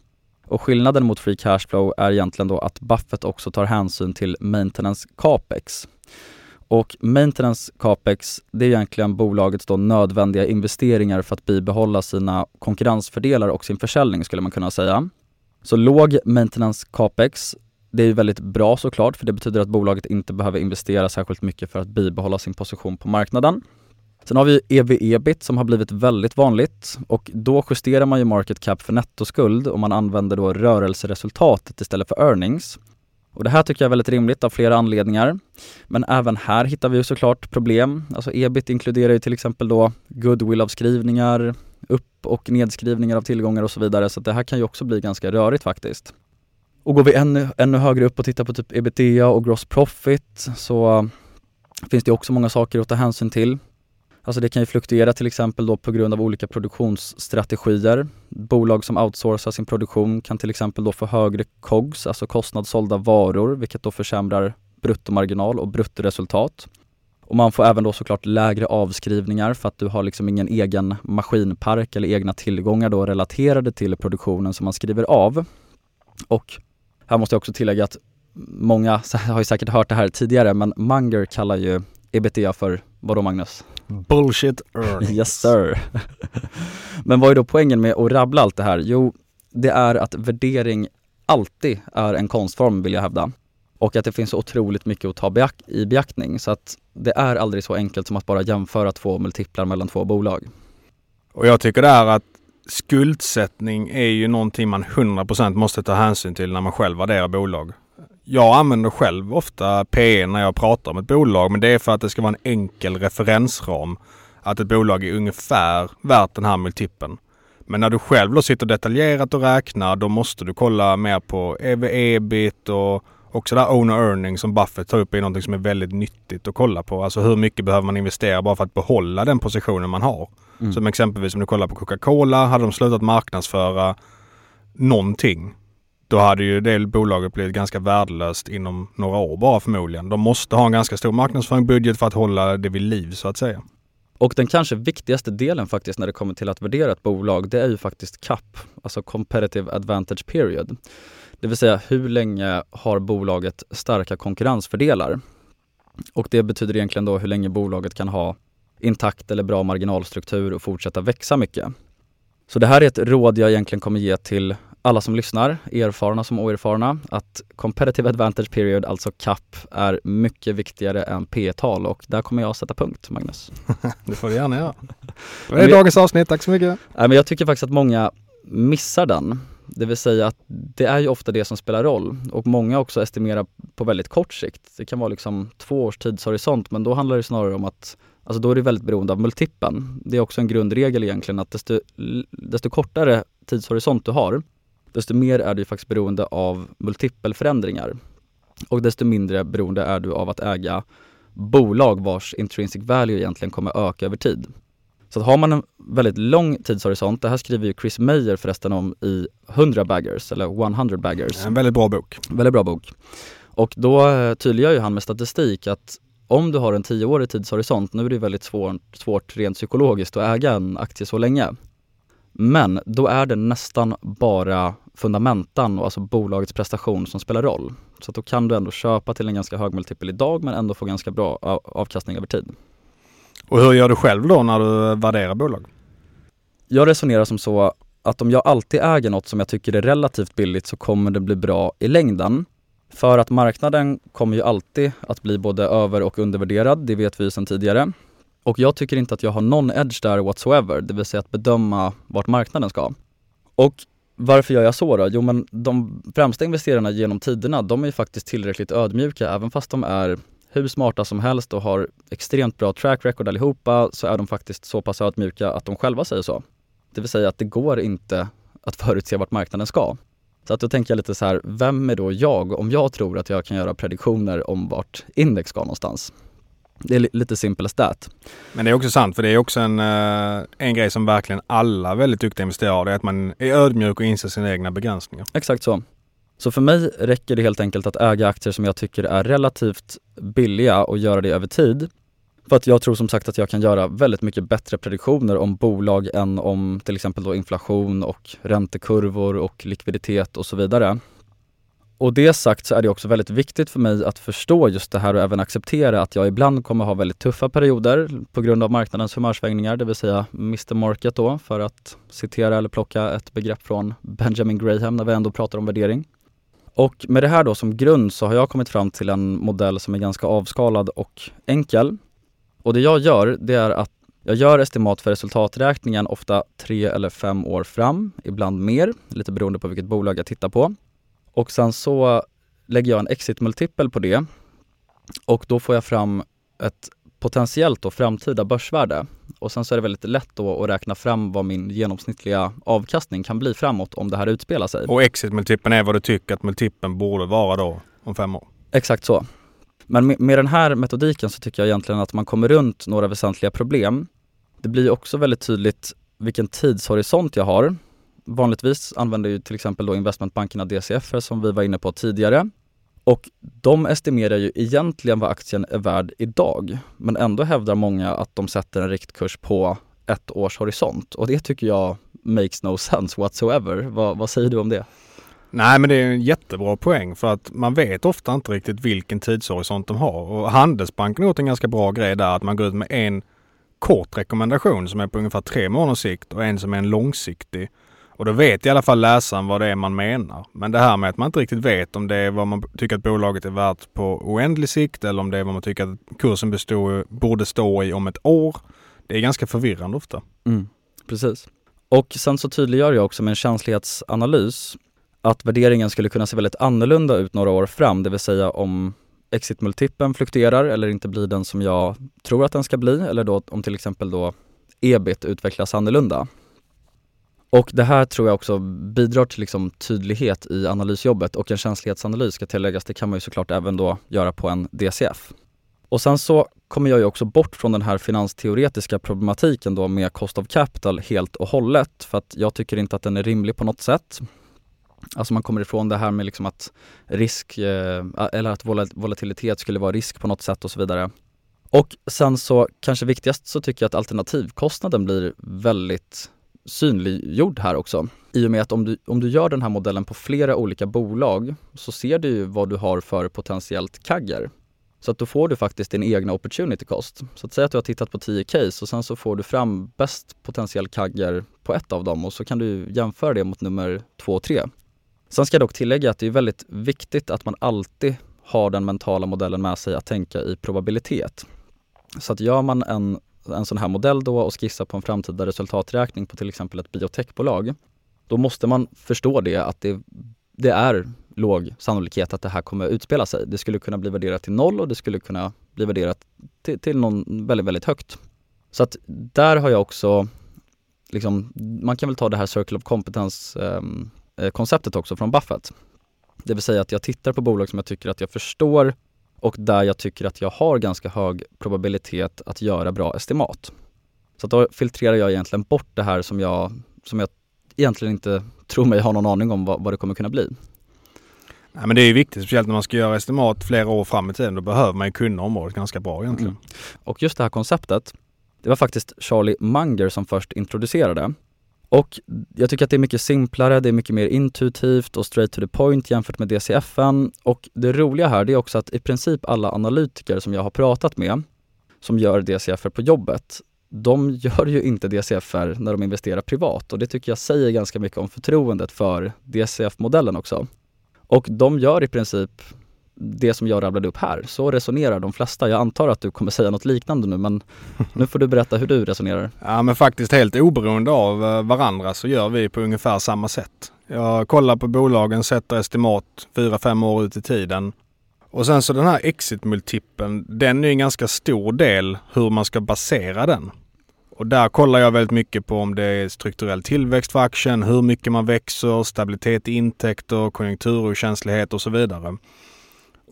Och skillnaden mot free cash flow är egentligen då att Buffett också tar hänsyn till maintenance capex. Och maintenance capex, det är egentligen bolagets då nödvändiga investeringar för att bibehålla sina konkurrensfördelar och sin försäljning skulle man kunna säga. Så låg maintenance capex, det är väldigt bra såklart för det betyder att bolaget inte behöver investera särskilt mycket för att bibehålla sin position på marknaden. Sen har vi EV-EBIT som har blivit väldigt vanligt och då justerar man ju market cap för nettoskuld och man använder då rörelseresultatet istället för earnings. Och det här tycker jag är väldigt rimligt av flera anledningar. Men även här hittar vi ju såklart problem. Alltså ebit inkluderar ju till exempel då goodwill-avskrivningar, upp och nedskrivningar av tillgångar och så vidare. Så det här kan ju också bli ganska rörigt faktiskt. Och går vi ännu, ännu högre upp och tittar på typ ebitda och gross profit så finns det också många saker att ta hänsyn till. Alltså det kan ju fluktuera till exempel då på grund av olika produktionsstrategier. Bolag som outsourcar sin produktion kan till exempel då få högre COGS, alltså kostnad sålda varor, vilket då försämrar bruttomarginal och bruttoresultat. Och man får även då såklart lägre avskrivningar för att du har liksom ingen egen maskinpark eller egna tillgångar då relaterade till produktionen som man skriver av. Och här måste jag också tillägga att många har ju säkert hört det här tidigare men Munger kallar ju ebitda för vadå Magnus? Bullshit earnings. yes sir. Men vad är då poängen med att rabbla allt det här? Jo, det är att värdering alltid är en konstform vill jag hävda. Och att det finns otroligt mycket att ta beak i beaktning. Så att det är aldrig så enkelt som att bara jämföra två multiplar mellan två bolag. Och jag tycker det är att skuldsättning är ju någonting man 100% måste ta hänsyn till när man själv värderar bolag. Jag använder själv ofta PE när jag pratar om ett bolag men det är för att det ska vara en enkel referensram. Att ett bolag är ungefär värt den här multipeln. Men när du själv då sitter detaljerat och räknar då måste du kolla mer på EV-EBIT och också där owner earning som Buffett tar upp är något som är väldigt nyttigt att kolla på. Alltså hur mycket behöver man investera bara för att behålla den positionen man har. Mm. Som exempelvis om du kollar på Coca-Cola, hade de slutat marknadsföra någonting då hade ju det bolaget blivit ganska värdelöst inom några år bara förmodligen. De måste ha en ganska stor marknadsföringsbudget för att hålla det vid liv så att säga. Och den kanske viktigaste delen faktiskt när det kommer till att värdera ett bolag, det är ju faktiskt CAP, alltså Competitive Advantage Period. Det vill säga hur länge har bolaget starka konkurrensfördelar? Och det betyder egentligen då hur länge bolaget kan ha intakt eller bra marginalstruktur och fortsätta växa mycket. Så det här är ett råd jag egentligen kommer ge till alla som lyssnar, erfarna som oerfarna, att competitive advantage period, alltså CAP, är mycket viktigare än P-tal och där kommer jag sätta punkt, Magnus. det får du gärna göra. Det är dagens avsnitt, tack så mycket. Nej, men jag tycker faktiskt att många missar den. Det vill säga att det är ju ofta det som spelar roll och många också estimerar på väldigt kort sikt. Det kan vara liksom två års tidshorisont men då handlar det snarare om att Alltså då är det väldigt beroende av multipeln. Det är också en grundregel egentligen att desto, desto kortare tidshorisont du har, desto mer är du faktiskt beroende av multipelförändringar. Och desto mindre beroende är du av att äga bolag vars intrinsic value egentligen kommer öka över tid. Så har man en väldigt lång tidshorisont, det här skriver ju Chris Meyer förresten om i 100 baggers eller 100 baggers. En väldigt bra bok. Väldigt bra bok. Och då eh, tydliggör ju han med statistik att om du har en tioårig tidshorisont, nu är det väldigt svår, svårt rent psykologiskt att äga en aktie så länge. Men då är det nästan bara fundamentan och alltså bolagets prestation som spelar roll. Så då kan du ändå köpa till en ganska hög multipel idag men ändå få ganska bra avkastning över tid. Och hur gör du själv då när du värderar bolag? Jag resonerar som så att om jag alltid äger något som jag tycker är relativt billigt så kommer det bli bra i längden. För att marknaden kommer ju alltid att bli både över och undervärderad, det vet vi sedan tidigare. Och jag tycker inte att jag har någon edge där whatsoever, det vill säga att bedöma vart marknaden ska. Och varför gör jag så då? Jo men de främsta investerarna genom tiderna, de är ju faktiskt tillräckligt ödmjuka även fast de är hur smarta som helst och har extremt bra track record allihopa så är de faktiskt så pass ödmjuka att de själva säger så. Det vill säga att det går inte att förutse vart marknaden ska. Så att då tänker jag lite så här, vem är då jag om jag tror att jag kan göra prediktioner om vart index ska någonstans? Det är lite simpel stat. Men det är också sant, för det är också en, eh, en grej som verkligen alla väldigt duktiga investerare har. Det är att man är ödmjuk och inser sina egna begränsningar. Exakt så. Så för mig räcker det helt enkelt att äga aktier som jag tycker är relativt billiga och göra det över tid. För att jag tror som sagt att jag kan göra väldigt mycket bättre prediktioner om bolag än om till exempel då inflation och räntekurvor och likviditet och så vidare. Och det sagt så är det också väldigt viktigt för mig att förstå just det här och även acceptera att jag ibland kommer ha väldigt tuffa perioder på grund av marknadens humörsvängningar, det vill säga Mr Market då, för att citera eller plocka ett begrepp från Benjamin Graham när vi ändå pratar om värdering. Och med det här då som grund så har jag kommit fram till en modell som är ganska avskalad och enkel. Och det jag gör, det är att jag gör estimat för resultaträkningen ofta tre eller fem år fram, ibland mer, lite beroende på vilket bolag jag tittar på. Och sen så lägger jag en exit-multipel på det och då får jag fram ett potentiellt då framtida börsvärde. Och sen så är det väldigt lätt då att räkna fram vad min genomsnittliga avkastning kan bli framåt om det här utspelar sig. Och exit-multipeln är vad du tycker att multipeln borde vara då om fem år? Exakt så. Men med, med den här metodiken så tycker jag egentligen att man kommer runt några väsentliga problem. Det blir också väldigt tydligt vilken tidshorisont jag har. Vanligtvis använder ju till exempel då investmentbankerna DCF som vi var inne på tidigare. Och de estimerar ju egentligen vad aktien är värd idag. Men ändå hävdar många att de sätter en riktkurs på ett års horisont. Och det tycker jag makes no sense whatsoever. vad, vad säger du om det? Nej men det är en jättebra poäng för att man vet ofta inte riktigt vilken tidshorisont de har. Och Handelsbanken har gjort en ganska bra grej där att man går ut med en kort rekommendation som är på ungefär tre månaders sikt och en som är en långsiktig. Och då vet i alla fall läsaren vad det är man menar. Men det här med att man inte riktigt vet om det är vad man tycker att bolaget är värt på oändlig sikt eller om det är vad man tycker att kursen består, borde stå i om ett år. Det är ganska förvirrande ofta. Mm, precis. Och sen så tydliggör jag också med en känslighetsanalys att värderingen skulle kunna se väldigt annorlunda ut några år fram, det vill säga om exitmultipeln fluktuerar eller inte blir den som jag tror att den ska bli eller då om till exempel då ebit utvecklas annorlunda. Och det här tror jag också bidrar till liksom tydlighet i analysjobbet och en känslighetsanalys ska tilläggas, det kan man ju såklart även då göra på en DCF. Och sen så kommer jag ju också bort från den här finansteoretiska problematiken då med cost of capital helt och hållet för att jag tycker inte att den är rimlig på något sätt. Alltså man kommer ifrån det här med liksom att risk, eh, eller att volatilitet skulle vara risk på något sätt och så vidare. Och sen så kanske viktigast så tycker jag att alternativkostnaden blir väldigt synliggjord här också. I och med att om du, om du gör den här modellen på flera olika bolag så ser du ju vad du har för potentiellt kagger. Så att då får du faktiskt din egna opportunity cost. Så att säga att du har tittat på 10 case och sen så får du fram bäst potentiell kagger på ett av dem och så kan du jämföra det mot nummer 2 och 3. Sen ska jag dock tillägga att det är väldigt viktigt att man alltid har den mentala modellen med sig att tänka i probabilitet. Så att gör man en, en sån här modell då och skissar på en framtida resultaträkning på till exempel ett biotechbolag, då måste man förstå det att det, det är låg sannolikhet att det här kommer utspela sig. Det skulle kunna bli värderat till noll och det skulle kunna bli värderat till, till någon väldigt, väldigt högt. Så att där har jag också, liksom, man kan väl ta det här Circle of Competence-konceptet ehm, eh, konceptet också från Buffett. Det vill säga att jag tittar på bolag som jag tycker att jag förstår och där jag tycker att jag har ganska hög probabilitet att göra bra estimat. Så då filtrerar jag egentligen bort det här som jag, som jag egentligen inte tror mig ha någon aning om vad, vad det kommer kunna bli. Nej, men det är viktigt, speciellt när man ska göra estimat flera år fram i tiden. Då behöver man ju kunna området ganska bra egentligen. Mm. Och just det här konceptet, det var faktiskt Charlie Munger som först introducerade. Och jag tycker att det är mycket simplare, det är mycket mer intuitivt och straight to the point jämfört med DCFN. Och det roliga här det är också att i princip alla analytiker som jag har pratat med som gör DCFR på jobbet, de gör ju inte DCFR när de investerar privat och det tycker jag säger ganska mycket om förtroendet för DCF-modellen också. Och de gör i princip det som jag rabblade upp här. Så resonerar de flesta. Jag antar att du kommer säga något liknande nu men nu får du berätta hur du resonerar. Ja men faktiskt helt oberoende av eh, varandra så gör vi på ungefär samma sätt. Jag kollar på bolagen, sätter estimat 4-5 år ut i tiden. Och sen så den här exit-multipeln, den är en ganska stor del hur man ska basera den. Och där kollar jag väldigt mycket på om det är strukturell tillväxt för aktien, hur mycket man växer, stabilitet i intäkter, konjunkturokänslighet och så vidare.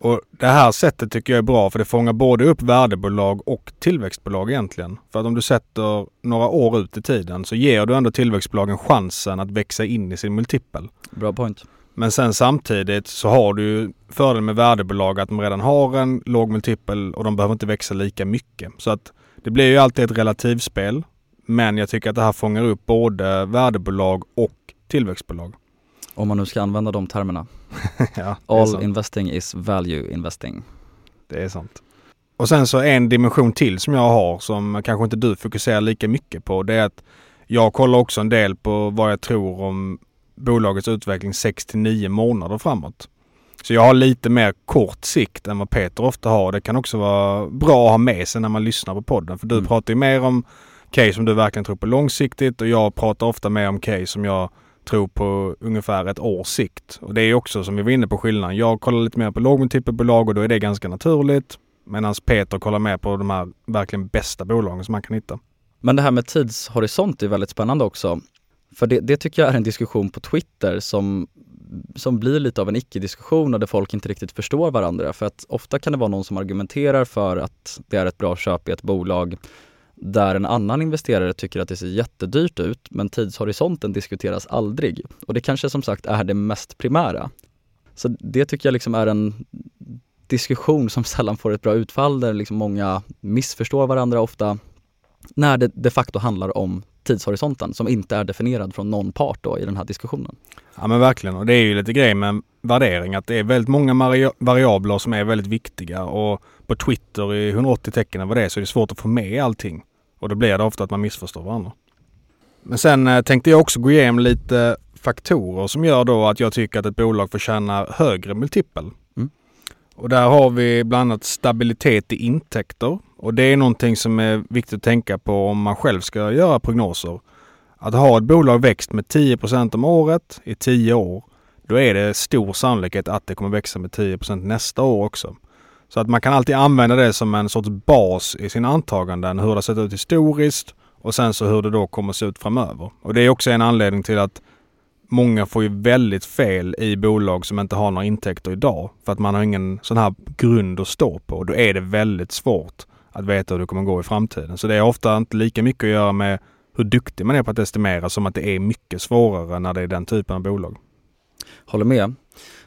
Och Det här sättet tycker jag är bra för det fångar både upp värdebolag och tillväxtbolag egentligen. För att om du sätter några år ut i tiden så ger du ändå tillväxtbolagen chansen att växa in i sin multipel. Bra point. Men sen samtidigt så har du ju fördel med värdebolag att de redan har en låg multipel och de behöver inte växa lika mycket. Så att det blir ju alltid ett relativspel. Men jag tycker att det här fångar upp både värdebolag och tillväxtbolag. Om man nu ska använda de termerna. ja, All investing is value investing. Det är sant. Och sen så en dimension till som jag har som kanske inte du fokuserar lika mycket på. Det är att jag kollar också en del på vad jag tror om bolagets utveckling 6 till 9 månader framåt. Så jag har lite mer kort sikt än vad Peter ofta har. Det kan också vara bra att ha med sig när man lyssnar på podden. För du mm. pratar ju mer om case som du verkligen tror på långsiktigt och jag pratar ofta mer om case som jag tror på ungefär ett års sikt. Och det är också som vi var inne på skillnaden. Jag kollar lite mer på lågmultipelbolag och då är det ganska naturligt. Medan Peter kollar mer på de här verkligen bästa bolagen som man kan hitta. Men det här med tidshorisont är väldigt spännande också. För det, det tycker jag är en diskussion på Twitter som som blir lite av en icke-diskussion och där folk inte riktigt förstår varandra. För att ofta kan det vara någon som argumenterar för att det är ett bra köp i ett bolag där en annan investerare tycker att det ser jättedyrt ut men tidshorisonten diskuteras aldrig. Och det kanske som sagt är det mest primära. Så det tycker jag liksom är en diskussion som sällan får ett bra utfall där liksom många missförstår varandra ofta när det de facto handlar om tidshorisonten som inte är definierad från någon part då i den här diskussionen. Ja men verkligen och det är ju lite grej med värdering att det är väldigt många variabler som är väldigt viktiga och på Twitter i 180 tecken vad det är så är det svårt att få med allting. Och då blir det ofta att man missförstår varandra. Men sen eh, tänkte jag också gå igenom lite faktorer som gör då att jag tycker att ett bolag förtjänar högre multipel. Mm. Och där har vi bland annat stabilitet i intäkter. Och det är någonting som är viktigt att tänka på om man själv ska göra prognoser. Att ha ett bolag växt med 10% om året i 10 år, då är det stor sannolikhet att det kommer växa med 10% nästa år också. Så att man kan alltid använda det som en sorts bas i sina antaganden, hur det har sett ut historiskt och sen så hur det då kommer se ut framöver. Och det är också en anledning till att många får ju väldigt fel i bolag som inte har några intäkter idag. För att man har ingen sån här grund att stå på. Då är det väldigt svårt att veta hur det kommer gå i framtiden. Så det är ofta inte lika mycket att göra med hur duktig man är på att estimera som att det är mycket svårare när det är den typen av bolag. Håller med.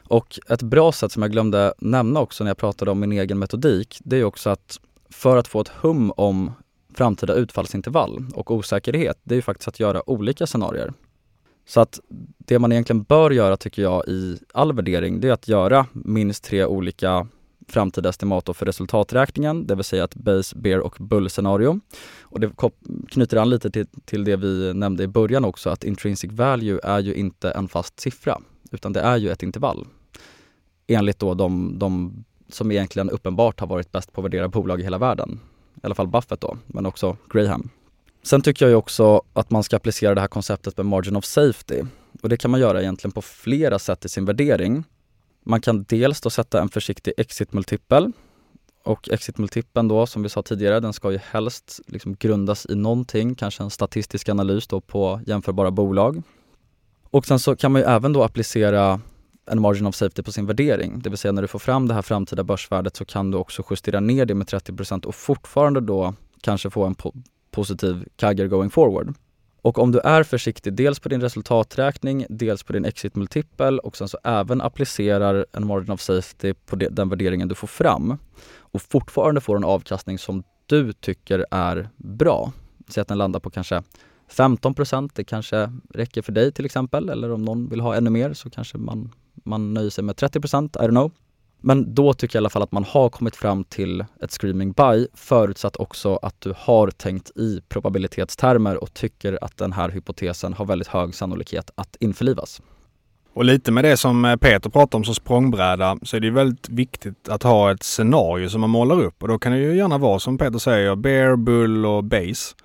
Och ett bra sätt som jag glömde nämna också när jag pratade om min egen metodik, det är också att för att få ett hum om framtida utfallsintervall och osäkerhet, det är ju faktiskt att göra olika scenarier. Så att det man egentligen bör göra tycker jag i all värdering, det är att göra minst tre olika framtida estimat för resultaträkningen, det vill säga ett base, bear och bull-scenario. Och det knyter an lite till, till det vi nämnde i början också, att intrinsic value är ju inte en fast siffra, utan det är ju ett intervall. Enligt då de, de som egentligen uppenbart har varit bäst på att värdera bolag i hela världen. I alla fall Buffett då, men också Graham. Sen tycker jag ju också att man ska applicera det här konceptet med margin of safety. Och det kan man göra egentligen på flera sätt i sin värdering. Man kan dels då sätta en försiktig exit-multipel och exit-multipeln då, som vi sa tidigare, den ska ju helst liksom grundas i någonting, kanske en statistisk analys då på jämförbara bolag. Och sen så kan man ju även då applicera en margin of safety på sin värdering. Det vill säga när du får fram det här framtida börsvärdet så kan du också justera ner det med 30% och fortfarande då kanske få en po positiv CAGR going forward. Och om du är försiktig dels på din resultaträkning, dels på din exit-multipel och sen så även applicerar en margin of safety på den värderingen du får fram och fortfarande får en avkastning som du tycker är bra. Säg att den landar på kanske 15 det kanske räcker för dig till exempel eller om någon vill ha ännu mer så kanske man, man nöjer sig med 30 I don't know. Men då tycker jag i alla fall att man har kommit fram till ett screaming buy förutsatt också att du har tänkt i probabilitetstermer och tycker att den här hypotesen har väldigt hög sannolikhet att införlivas. Och lite med det som Peter pratade om som språngbräda så är det väldigt viktigt att ha ett scenario som man målar upp och då kan det ju gärna vara som Peter säger bear, bull och base.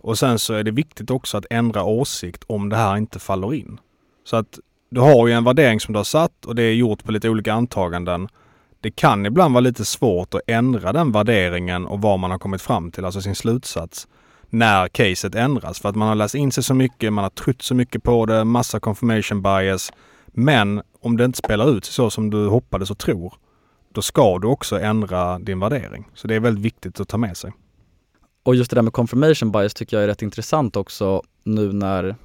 Och sen så är det viktigt också att ändra åsikt om det här inte faller in. Så att du har ju en värdering som du har satt och det är gjort på lite olika antaganden. Det kan ibland vara lite svårt att ändra den värderingen och vad man har kommit fram till, alltså sin slutsats, när caset ändras. För att man har läst in sig så mycket, man har trott så mycket på det, massa confirmation bias. Men om det inte spelar ut så som du hoppades och tror, då ska du också ändra din värdering. Så det är väldigt viktigt att ta med sig. Och just det där med confirmation bias tycker jag är rätt intressant också nu när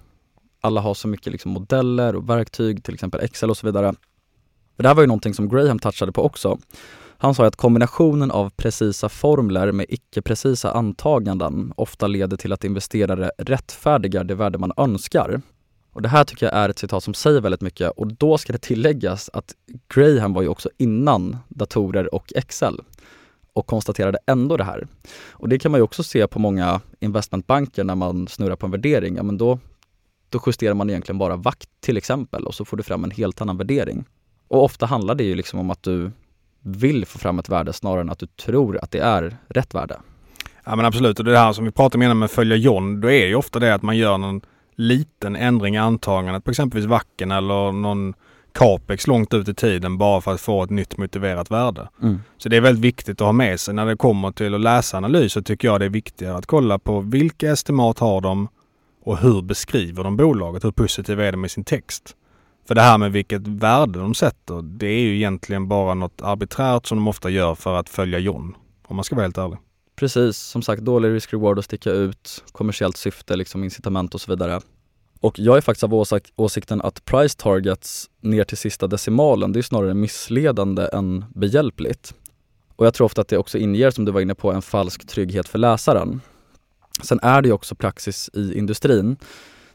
alla har så mycket liksom modeller och verktyg, till exempel Excel och så vidare. det här var ju någonting som Graham touchade på också. Han sa att kombinationen av precisa formler med icke-precisa antaganden ofta leder till att investerare rättfärdigar det värde man önskar. Och det här tycker jag är ett citat som säger väldigt mycket och då ska det tilläggas att Graham var ju också innan datorer och Excel och konstaterade ändå det här. Och det kan man ju också se på många investmentbanker när man snurrar på en värdering. Ja, men då då justerar man egentligen bara vakt till exempel och så får du fram en helt annan värdering. Och ofta handlar det ju liksom om att du vill få fram ett värde snarare än att du tror att det är rätt värde. Ja men absolut och det här som vi pratade om innan med följa John, då är ju ofta det att man gör någon liten ändring i antagandet på exempelvis Vacken eller någon capex långt ut i tiden bara för att få ett nytt motiverat värde. Mm. Så det är väldigt viktigt att ha med sig när det kommer till att läsa analyser tycker jag det är viktigare att kolla på vilka estimat har de och hur beskriver de bolaget? Hur positiva är de med sin text? För det här med vilket värde de sätter, det är ju egentligen bara något arbiträrt som de ofta gör för att följa John. Om man ska vara helt ärlig. Precis, som sagt dålig risk-reward att sticka ut, kommersiellt syfte, liksom incitament och så vidare. Och jag är faktiskt av åsik åsikten att price targets ner till sista decimalen, det är snarare missledande än behjälpligt. Och jag tror ofta att det också inger, som du var inne på, en falsk trygghet för läsaren. Sen är det ju också praxis i industrin.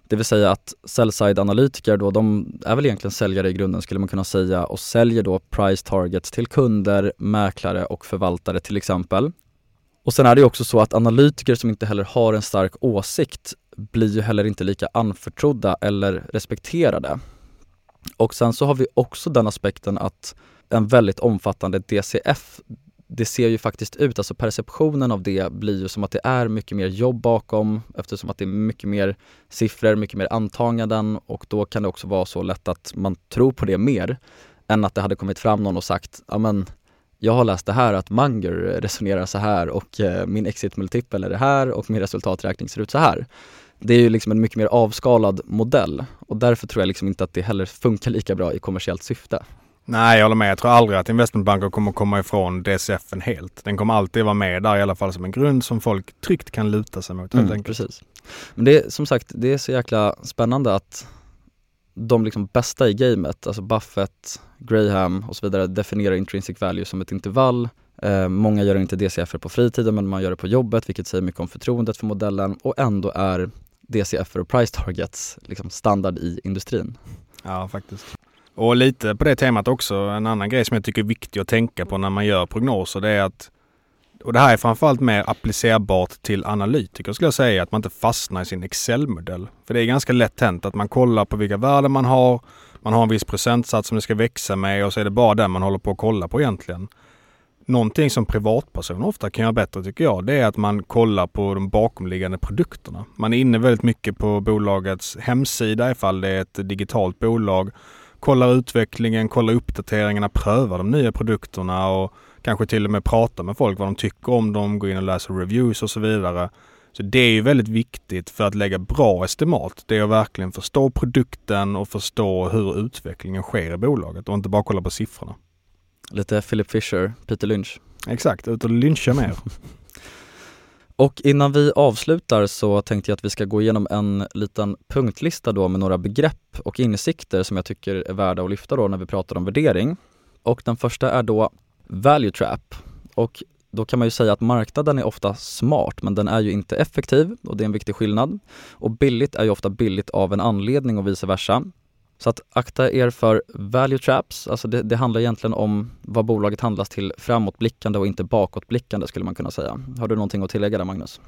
Det vill säga att sell-side-analytiker då, de är väl egentligen säljare i grunden skulle man kunna säga och säljer då price targets till kunder, mäklare och förvaltare till exempel. Och sen är det ju också så att analytiker som inte heller har en stark åsikt blir ju heller inte lika anförtrodda eller respekterade. Och sen så har vi också den aspekten att en väldigt omfattande DCF det ser ju faktiskt ut, alltså perceptionen av det blir ju som att det är mycket mer jobb bakom eftersom att det är mycket mer siffror, mycket mer antaganden och då kan det också vara så lätt att man tror på det mer än att det hade kommit fram någon och sagt, ja men jag har läst det här att Munger resonerar så här och eh, min exit multipel är det här och min resultaträkning ser ut så här. Det är ju liksom en mycket mer avskalad modell och därför tror jag liksom inte att det heller funkar lika bra i kommersiellt syfte. Nej, jag håller med. Jag tror aldrig att investmentbanker kommer komma ifrån DCFen helt. Den kommer alltid vara med där i alla fall som en grund som folk tryggt kan luta sig mot. Mm, precis. Men det är som sagt, det är så jäkla spännande att de liksom bästa i gamet, alltså Buffett, Graham och så vidare definierar intrinsic value som ett intervall. Eh, många gör inte DCF på fritiden men man gör det på jobbet vilket säger mycket om förtroendet för modellen och ändå är DCF och price targets liksom standard i industrin. Ja, faktiskt. Och lite på det temat också, en annan grej som jag tycker är viktig att tänka på när man gör prognoser det är att och det här är framförallt mer applicerbart till analytiker skulle jag säga, att man inte fastnar i sin Excel-modell. För det är ganska lätt hänt att man kollar på vilka värden man har, man har en viss procentsats som det ska växa med och så är det bara den man håller på att kolla på egentligen. Någonting som privatpersoner ofta kan göra bättre tycker jag, det är att man kollar på de bakomliggande produkterna. Man är inne väldigt mycket på bolagets hemsida ifall det är ett digitalt bolag. Kollar utvecklingen, kollar uppdateringarna, prövar de nya produkterna och kanske till och med pratar med folk vad de tycker om dem, går in och läser reviews och så vidare. Så det är ju väldigt viktigt för att lägga bra estimat. Det är att verkligen förstå produkten och förstå hur utvecklingen sker i bolaget och inte bara kolla på siffrorna. Lite Philip Fisher, Peter Lynch. Exakt, ut och lyncha mer. Och innan vi avslutar så tänkte jag att vi ska gå igenom en liten punktlista då med några begrepp och insikter som jag tycker är värda att lyfta då när vi pratar om värdering. Och den första är då value trap. Och då kan man ju säga att marknaden är ofta smart men den är ju inte effektiv och det är en viktig skillnad. Och billigt är ju ofta billigt av en anledning och vice versa. Så att akta er för value traps, alltså det, det, handlar egentligen om vad bolaget handlas till framåtblickande och inte bakåtblickande skulle man kunna säga. Har du någonting att tillägga där Magnus?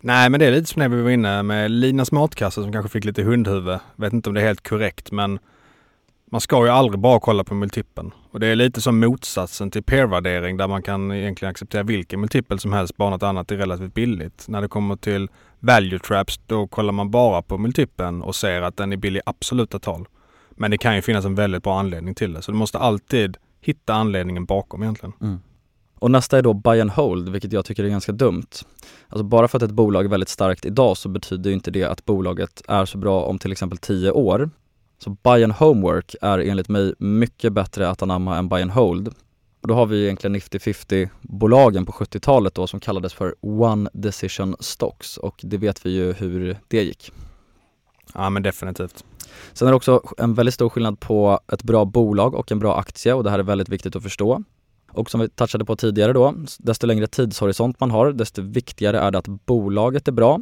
Nej men det är lite som när vi var inne med Linas matkasse som kanske fick lite hundhuvud. Vet inte om det är helt korrekt men man ska ju aldrig bara kolla på multipeln. Och det är lite som motsatsen till peer-värdering där man kan egentligen acceptera vilken multipel som helst, bara något annat är relativt billigt. När det kommer till value traps då kollar man bara på multipeln och ser att den är billig i absoluta tal. Men det kan ju finnas en väldigt bra anledning till det. Så du måste alltid hitta anledningen bakom egentligen. Mm. Och nästa är då buy and hold, vilket jag tycker är ganska dumt. Alltså bara för att ett bolag är väldigt starkt idag så betyder inte det att bolaget är så bra om till exempel 10 år. Så buy and homework är enligt mig mycket bättre att anamma än buy and hold. Och då har vi egentligen Nifty 50-bolagen på 70-talet då som kallades för One Decision Stocks och det vet vi ju hur det gick. Ja men definitivt. Sen är det också en väldigt stor skillnad på ett bra bolag och en bra aktie och det här är väldigt viktigt att förstå. Och som vi touchade på tidigare då, desto längre tidshorisont man har, desto viktigare är det att bolaget är bra.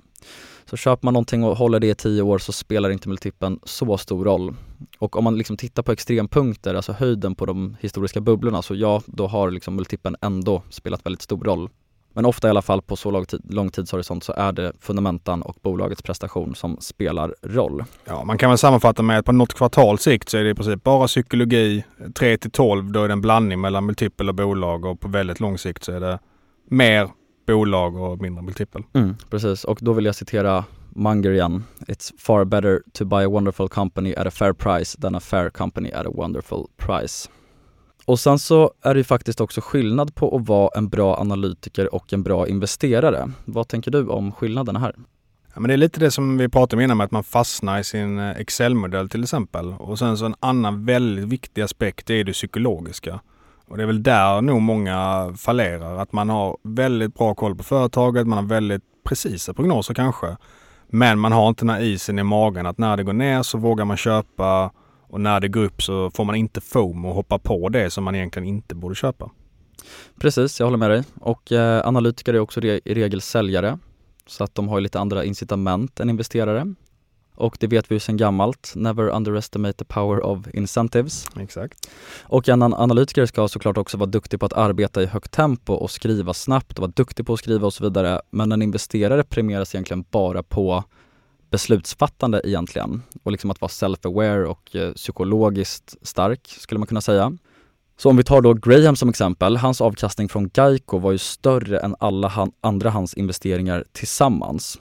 Så köper man någonting och håller det i tio år så spelar inte multipeln så stor roll. Och om man liksom tittar på extrempunkter, alltså höjden på de historiska bubblorna, så ja, då har liksom multipeln ändå spelat väldigt stor roll. Men ofta i alla fall på så lång, tid, lång tidshorisont så är det fundamentan och bolagets prestation som spelar roll. Ja, man kan väl sammanfatta med att på något kvartals sikt så är det i princip bara psykologi. 3 till 12 då är det en blandning mellan multipel och bolag och på väldigt lång sikt så är det mer bolag och mindre multipel. Mm, precis, och då vill jag citera Munger igen. It's far better to buy a wonderful company at a fair price than a fair company at a wonderful price. Och sen så är det ju faktiskt också skillnad på att vara en bra analytiker och en bra investerare. Vad tänker du om skillnaderna här? Ja, men det är lite det som vi pratade om innan med att man fastnar i sin eh, Excel-modell till exempel. Och sen så en annan väldigt viktig aspekt är det psykologiska. Och det är väl där nog många fallerar. Att man har väldigt bra koll på företaget, man har väldigt precisa prognoser kanske. Men man har inte den här isen i magen att när det går ner så vågar man köpa och när det går upp så får man inte FOMO och hoppa på det som man egentligen inte borde köpa. Precis, jag håller med dig. Och eh, analytiker är också re i regel säljare. Så att de har lite andra incitament än investerare. Och det vet vi ju sedan gammalt, never underestimate the power of incentives. Exakt. Och en analytiker ska såklart också vara duktig på att arbeta i högt tempo och skriva snabbt och vara duktig på att skriva och så vidare. Men en investerare premieras egentligen bara på beslutsfattande egentligen och liksom att vara self-aware och eh, psykologiskt stark skulle man kunna säga. Så om vi tar då Graham som exempel, hans avkastning från Geico var ju större än alla han, andra hans investeringar tillsammans.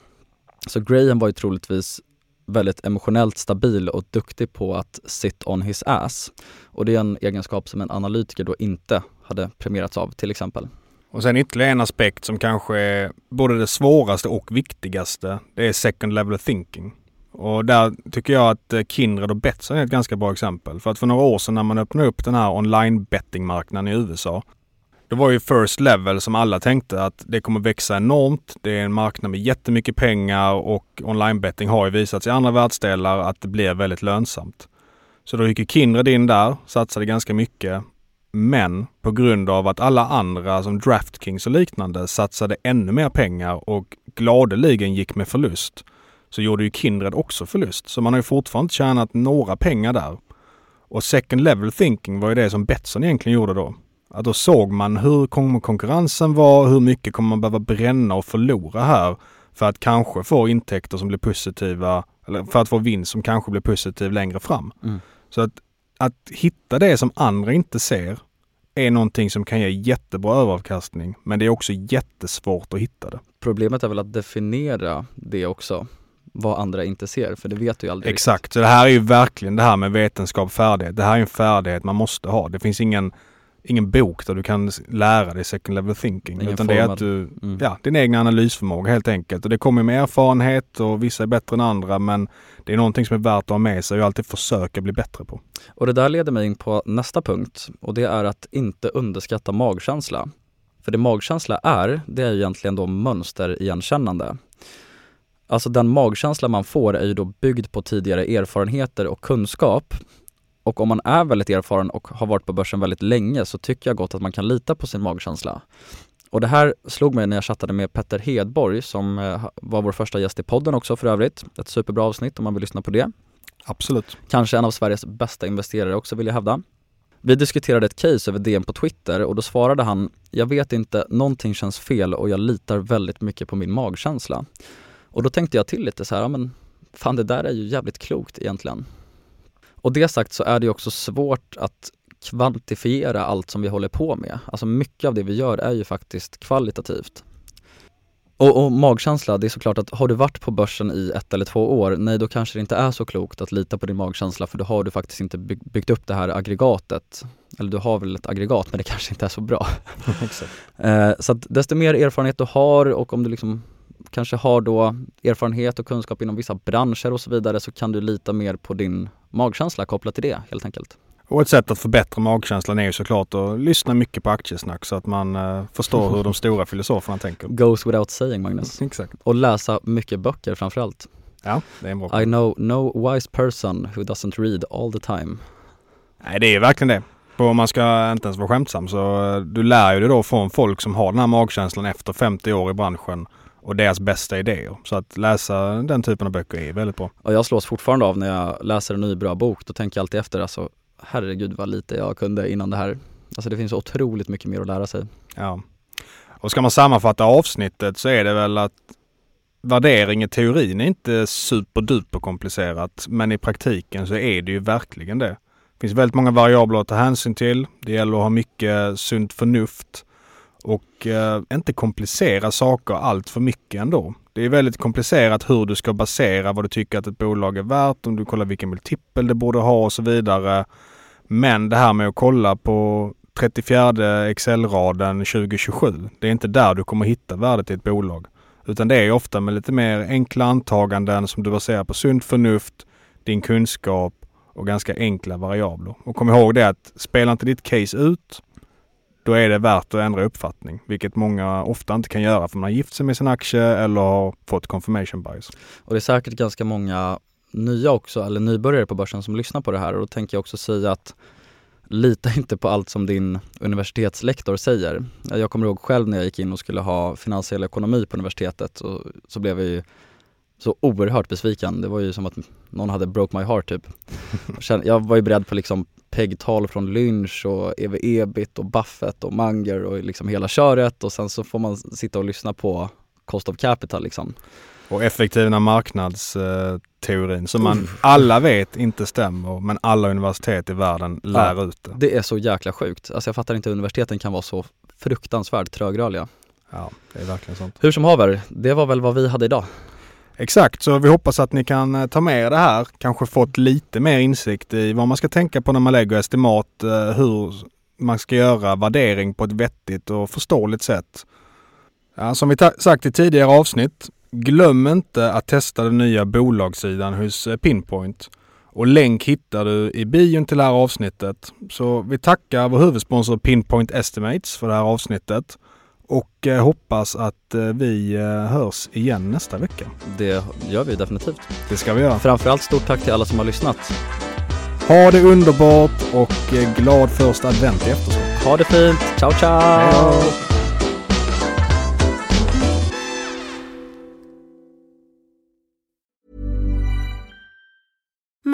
Så Graham var ju troligtvis väldigt emotionellt stabil och duktig på att sit on his ass. Och det är en egenskap som en analytiker då inte hade premierats av till exempel. Och sen ytterligare en aspekt som kanske är både det svåraste och viktigaste. Det är second level thinking. Och där tycker jag att eh, Kindred och Betsson är ett ganska bra exempel. För att för några år sedan när man öppnade upp den här online bettingmarknaden i USA. Då var ju first level som alla tänkte att det kommer växa enormt. Det är en marknad med jättemycket pengar och online betting har ju visat i andra världsdelar att det blir väldigt lönsamt. Så då gick Kindred in där, satsade ganska mycket men på grund av att alla andra som Draftkings och liknande satsade ännu mer pengar och gladeligen gick med förlust så gjorde ju Kindred också förlust. Så man har ju fortfarande tjänat några pengar där. Och second level thinking var ju det som Betsson egentligen gjorde då. Att då såg man hur konkurrensen var, hur mycket kommer man behöva bränna och förlora här för att kanske få intäkter som blir positiva, eller för att få vinst som kanske blir positiv längre fram. Mm. Så att, att hitta det som andra inte ser är någonting som kan ge jättebra överavkastning men det är också jättesvårt att hitta det. Problemet är väl att definiera det också, vad andra inte ser, för det vet du ju aldrig. Exakt, så det här är ju verkligen det här med vetenskap och färdighet. Det här är en färdighet man måste ha. Det finns ingen ingen bok där du kan lära dig second level thinking. Ingen utan det är att du, Mm. ja, din egen analysförmåga helt enkelt. Och det kommer med erfarenhet och vissa är bättre än andra men det är någonting som är värt att ha med sig och alltid försöka bli bättre på. Och det där leder mig in på nästa punkt och det är att inte underskatta magkänsla. För det magkänsla är, det är egentligen då mönsterigenkännande. Alltså den magkänsla man får är ju då byggd på tidigare erfarenheter och kunskap. Och om man är väldigt erfaren och har varit på börsen väldigt länge så tycker jag gott att man kan lita på sin magkänsla. Och det här slog mig när jag chattade med Petter Hedborg som eh, var vår första gäst i podden också för övrigt. Ett superbra avsnitt om man vill lyssna på det. Absolut. Kanske en av Sveriges bästa investerare också vill jag hävda. Vi diskuterade ett case över DM på Twitter och då svarade han Jag vet inte, någonting känns fel och jag litar väldigt mycket på min magkänsla. Och då tänkte jag till lite så här, men fan det där är ju jävligt klokt egentligen. Och det sagt så är det också svårt att kvantifiera allt som vi håller på med. Alltså mycket av det vi gör är ju faktiskt kvalitativt. Och, och magkänsla, det är såklart att har du varit på börsen i ett eller två år, nej då kanske det inte är så klokt att lita på din magkänsla för då har du faktiskt inte bygg, byggt upp det här aggregatet. Eller du har väl ett aggregat men det kanske inte är så bra. Eh, så att desto mer erfarenhet du har och om du liksom kanske har då erfarenhet och kunskap inom vissa branscher och så vidare så kan du lita mer på din magkänsla kopplat till det helt enkelt. Och ett sätt att förbättra magkänslan är ju såklart att lyssna mycket på aktiesnack så att man eh, förstår hur de stora filosoferna tänker. Goes without saying Magnus. Exakt. Och läsa mycket böcker framförallt. Ja, det är en bra I know no wise person who doesn't read all the time. Nej, det är verkligen det. Och om man ska inte ens vara skämtsam så eh, du lär ju dig då från folk som har den här magkänslan efter 50 år i branschen och deras bästa idéer. Så att läsa den typen av böcker är väldigt bra. Och jag slås fortfarande av när jag läser en ny bra bok, då tänker jag alltid efter alltså herregud vad lite jag kunde innan det här. Alltså det finns otroligt mycket mer att lära sig. Ja. Och ska man sammanfatta avsnittet så är det väl att värdering i teorin är inte superduper komplicerat men i praktiken så är det ju verkligen det. Det finns väldigt många variabler att ta hänsyn till. Det gäller att ha mycket sunt förnuft och eh, inte komplicera saker allt för mycket ändå. Det är väldigt komplicerat hur du ska basera vad du tycker att ett bolag är värt, om du kollar vilken multipel det borde ha och så vidare. Men det här med att kolla på 34 Excel-raden 2027, det är inte där du kommer hitta värdet i ett bolag. Utan det är ofta med lite mer enkla antaganden som du baserar på sunt förnuft, din kunskap och ganska enkla variabler. Och kom ihåg det att spelar inte ditt case ut, då är det värt att ändra uppfattning. Vilket många ofta inte kan göra för man har gift sig med sin aktie eller har fått confirmation bias. Och det är säkert ganska många nya också, eller nybörjare på börsen som lyssnar på det här och då tänker jag också säga att lita inte på allt som din universitetslektor säger. Jag kommer ihåg själv när jag gick in och skulle ha finansiell ekonomi på universitetet och så blev jag ju så oerhört besviken. Det var ju som att någon hade broke my heart typ. Jag var ju beredd på liksom PEG-tal från Lynch och EV Ebit och Buffett och Munger och liksom hela köret och sen så får man sitta och lyssna på Cost of Capital liksom. Och effektiva marknadsteorin som man alla vet inte stämmer men alla universitet i världen lär ut det. Det är så jäkla sjukt. Alltså jag fattar inte hur universiteten kan vara så fruktansvärt trögrörliga. Ja, det är verkligen sånt. Hur som haver, det var väl vad vi hade idag. Exakt, så vi hoppas att ni kan eh, ta med er det här. Kanske fått lite mer insikt i vad man ska tänka på när man lägger estimat, eh, hur man ska göra värdering på ett vettigt och förståeligt sätt. Ja, som vi sagt i tidigare avsnitt, glöm inte att testa den nya bolagssidan hos eh, Pinpoint. Och länk hittar du i bion till det här avsnittet. Så vi tackar vår huvudsponsor Pinpoint Estimates för det här avsnittet. Och eh, hoppas att eh, vi eh, hörs igen nästa vecka. Det gör vi definitivt. Det ska vi göra. Framförallt stort tack till alla som har lyssnat. Ha det underbart och glad första advent i efterskott. Ha det fint, ciao ciao! Hej